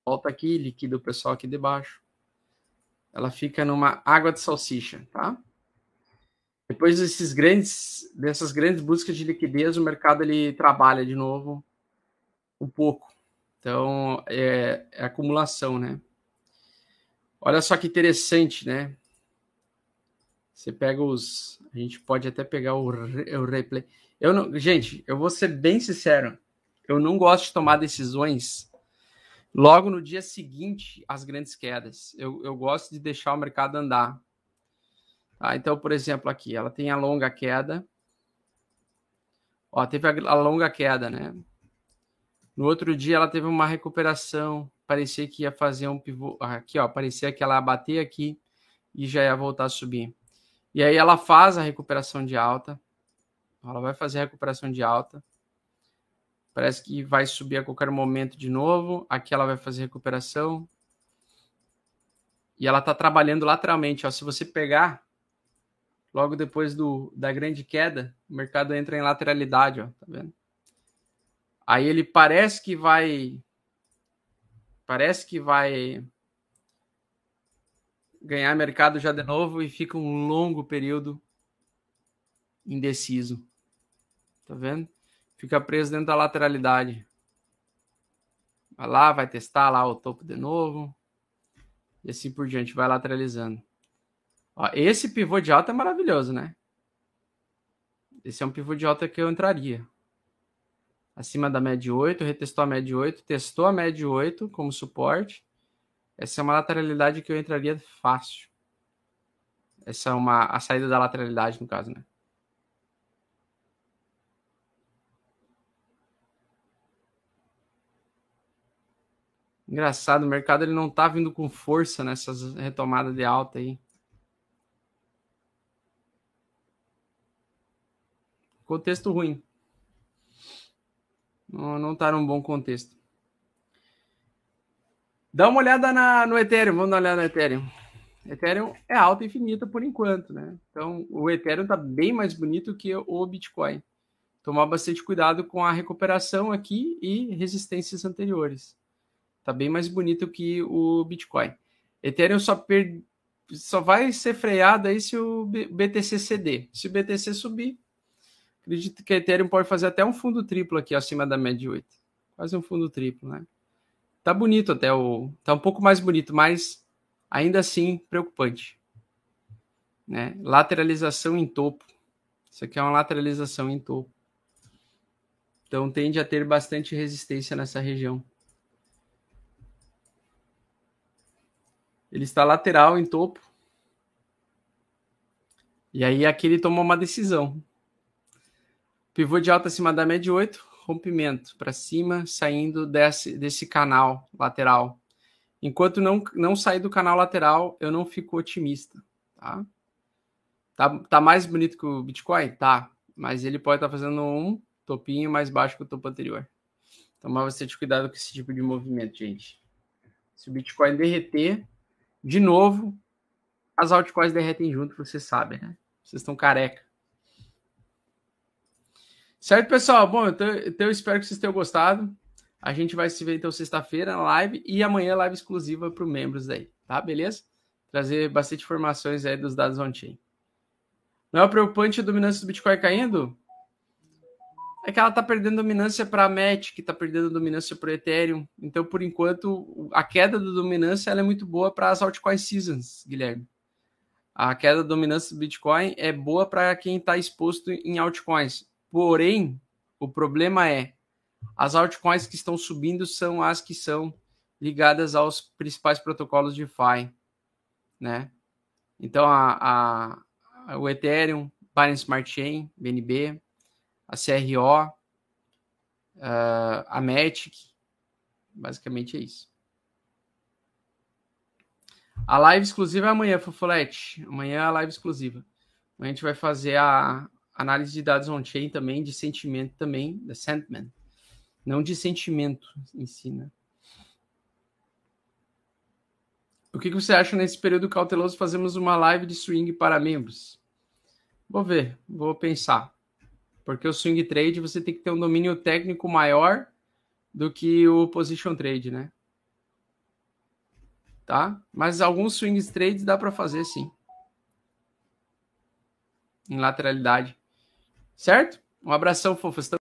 Volta aqui, liquida o pessoal aqui debaixo. Ela fica numa água de salsicha, tá? Depois desses grandes, dessas grandes buscas de liquidez, o mercado ele trabalha de novo um pouco. Então, é, é acumulação, né? Olha só que interessante, né? Você pega os. A gente pode até pegar o, o replay. Eu não, gente, eu vou ser bem sincero. Eu não gosto de tomar decisões logo no dia seguinte às grandes quedas. Eu, eu gosto de deixar o mercado andar. Tá? Então, por exemplo, aqui, ela tem a longa queda. Ó, teve a, longa queda, né? No outro dia ela teve uma recuperação. Parecia que ia fazer um pivô. Aqui, ó, parecia que ela ia bater aqui e já ia voltar a subir. E aí ela faz a recuperação de alta. Ela vai fazer a recuperação de alta. Parece que vai subir a qualquer momento de novo. Aqui ela vai fazer recuperação. E ela está trabalhando lateralmente. Ó. Se você pegar, logo depois do, da grande queda, o mercado entra em lateralidade. Ó. Tá vendo? Aí ele parece que vai. Parece que vai ganhar mercado já de novo e fica um longo período indeciso. Tá vendo? Fica preso dentro da lateralidade. Vai lá, vai testar lá o topo de novo. E assim por diante, vai lateralizando. Ó, esse pivô de alta é maravilhoso, né? Esse é um pivô de alta que eu entraria. Acima da média 8, retestou a média 8, testou a média 8 como suporte essa é uma lateralidade que eu entraria fácil. Essa é uma a saída da lateralidade, no caso, né? Engraçado, o mercado ele não tá vindo com força nessas retomadas de alta aí. Contexto ruim. Não, não tá num bom contexto. Dá uma olhada na, no Ethereum, vamos dar uma olhada no Ethereum. Ethereum é alta infinita por enquanto, né? Então, o Ethereum está bem mais bonito que o Bitcoin. Tomar bastante cuidado com a recuperação aqui e resistências anteriores. Está bem mais bonito que o Bitcoin. Ethereum só, per... só vai ser freado aí se o BTC ceder. Se o BTC subir, acredito que o Ethereum pode fazer até um fundo triplo aqui acima da média 8. Quase um fundo triplo, né? Tá bonito até o. Tá um pouco mais bonito, mas ainda assim preocupante. Né? Lateralização em topo. Isso aqui é uma lateralização em topo. Então tende a ter bastante resistência nessa região. Ele está lateral em topo. E aí aqui ele tomou uma decisão. Pivô de alta acima da média 8, rompimento para cima, saindo desse, desse canal lateral. Enquanto não, não sair do canal lateral, eu não fico otimista, tá? Tá, tá mais bonito que o Bitcoin? Tá, mas ele pode estar tá fazendo um topinho mais baixo que o topo anterior. Tomar bastante cuidado com esse tipo de movimento, gente. Se o Bitcoin derreter, de novo, as altcoins derretem junto, você sabe, né? Vocês estão careca. Certo, pessoal? Bom, então, então eu espero que vocês tenham gostado. A gente vai se ver então sexta-feira na live e amanhã live exclusiva para os membros aí, tá? Beleza? Trazer bastante informações aí dos dados on-chain. Não é preocupante a dominância do Bitcoin caindo? É que ela está perdendo dominância para a MET, que está perdendo dominância para o Ethereum. Então, por enquanto, a queda da dominância é muito boa para as altcoin seasons, Guilherme. A queda da dominância do Bitcoin é boa para quem está exposto em altcoins. Porém, o problema é as altcoins que estão subindo são as que são ligadas aos principais protocolos de DeFi, né? Então a, a, o Ethereum, Binance Smart Chain, BNB, a CRO, uh, a Matic, basicamente é isso. A live exclusiva é amanhã, Fofolete. Amanhã é a live exclusiva. A gente vai fazer a, análise de dados on-chain também, de sentimento também, de sentiment, não de sentimento em si, né? O que, que você acha nesse período cauteloso? Fazemos uma live de swing para membros. Vou ver, vou pensar. Porque o swing trade você tem que ter um domínio técnico maior do que o position trade, né? Tá? Mas alguns swing trades dá para fazer sim. Em lateralidade. Certo? Um abração, fofo.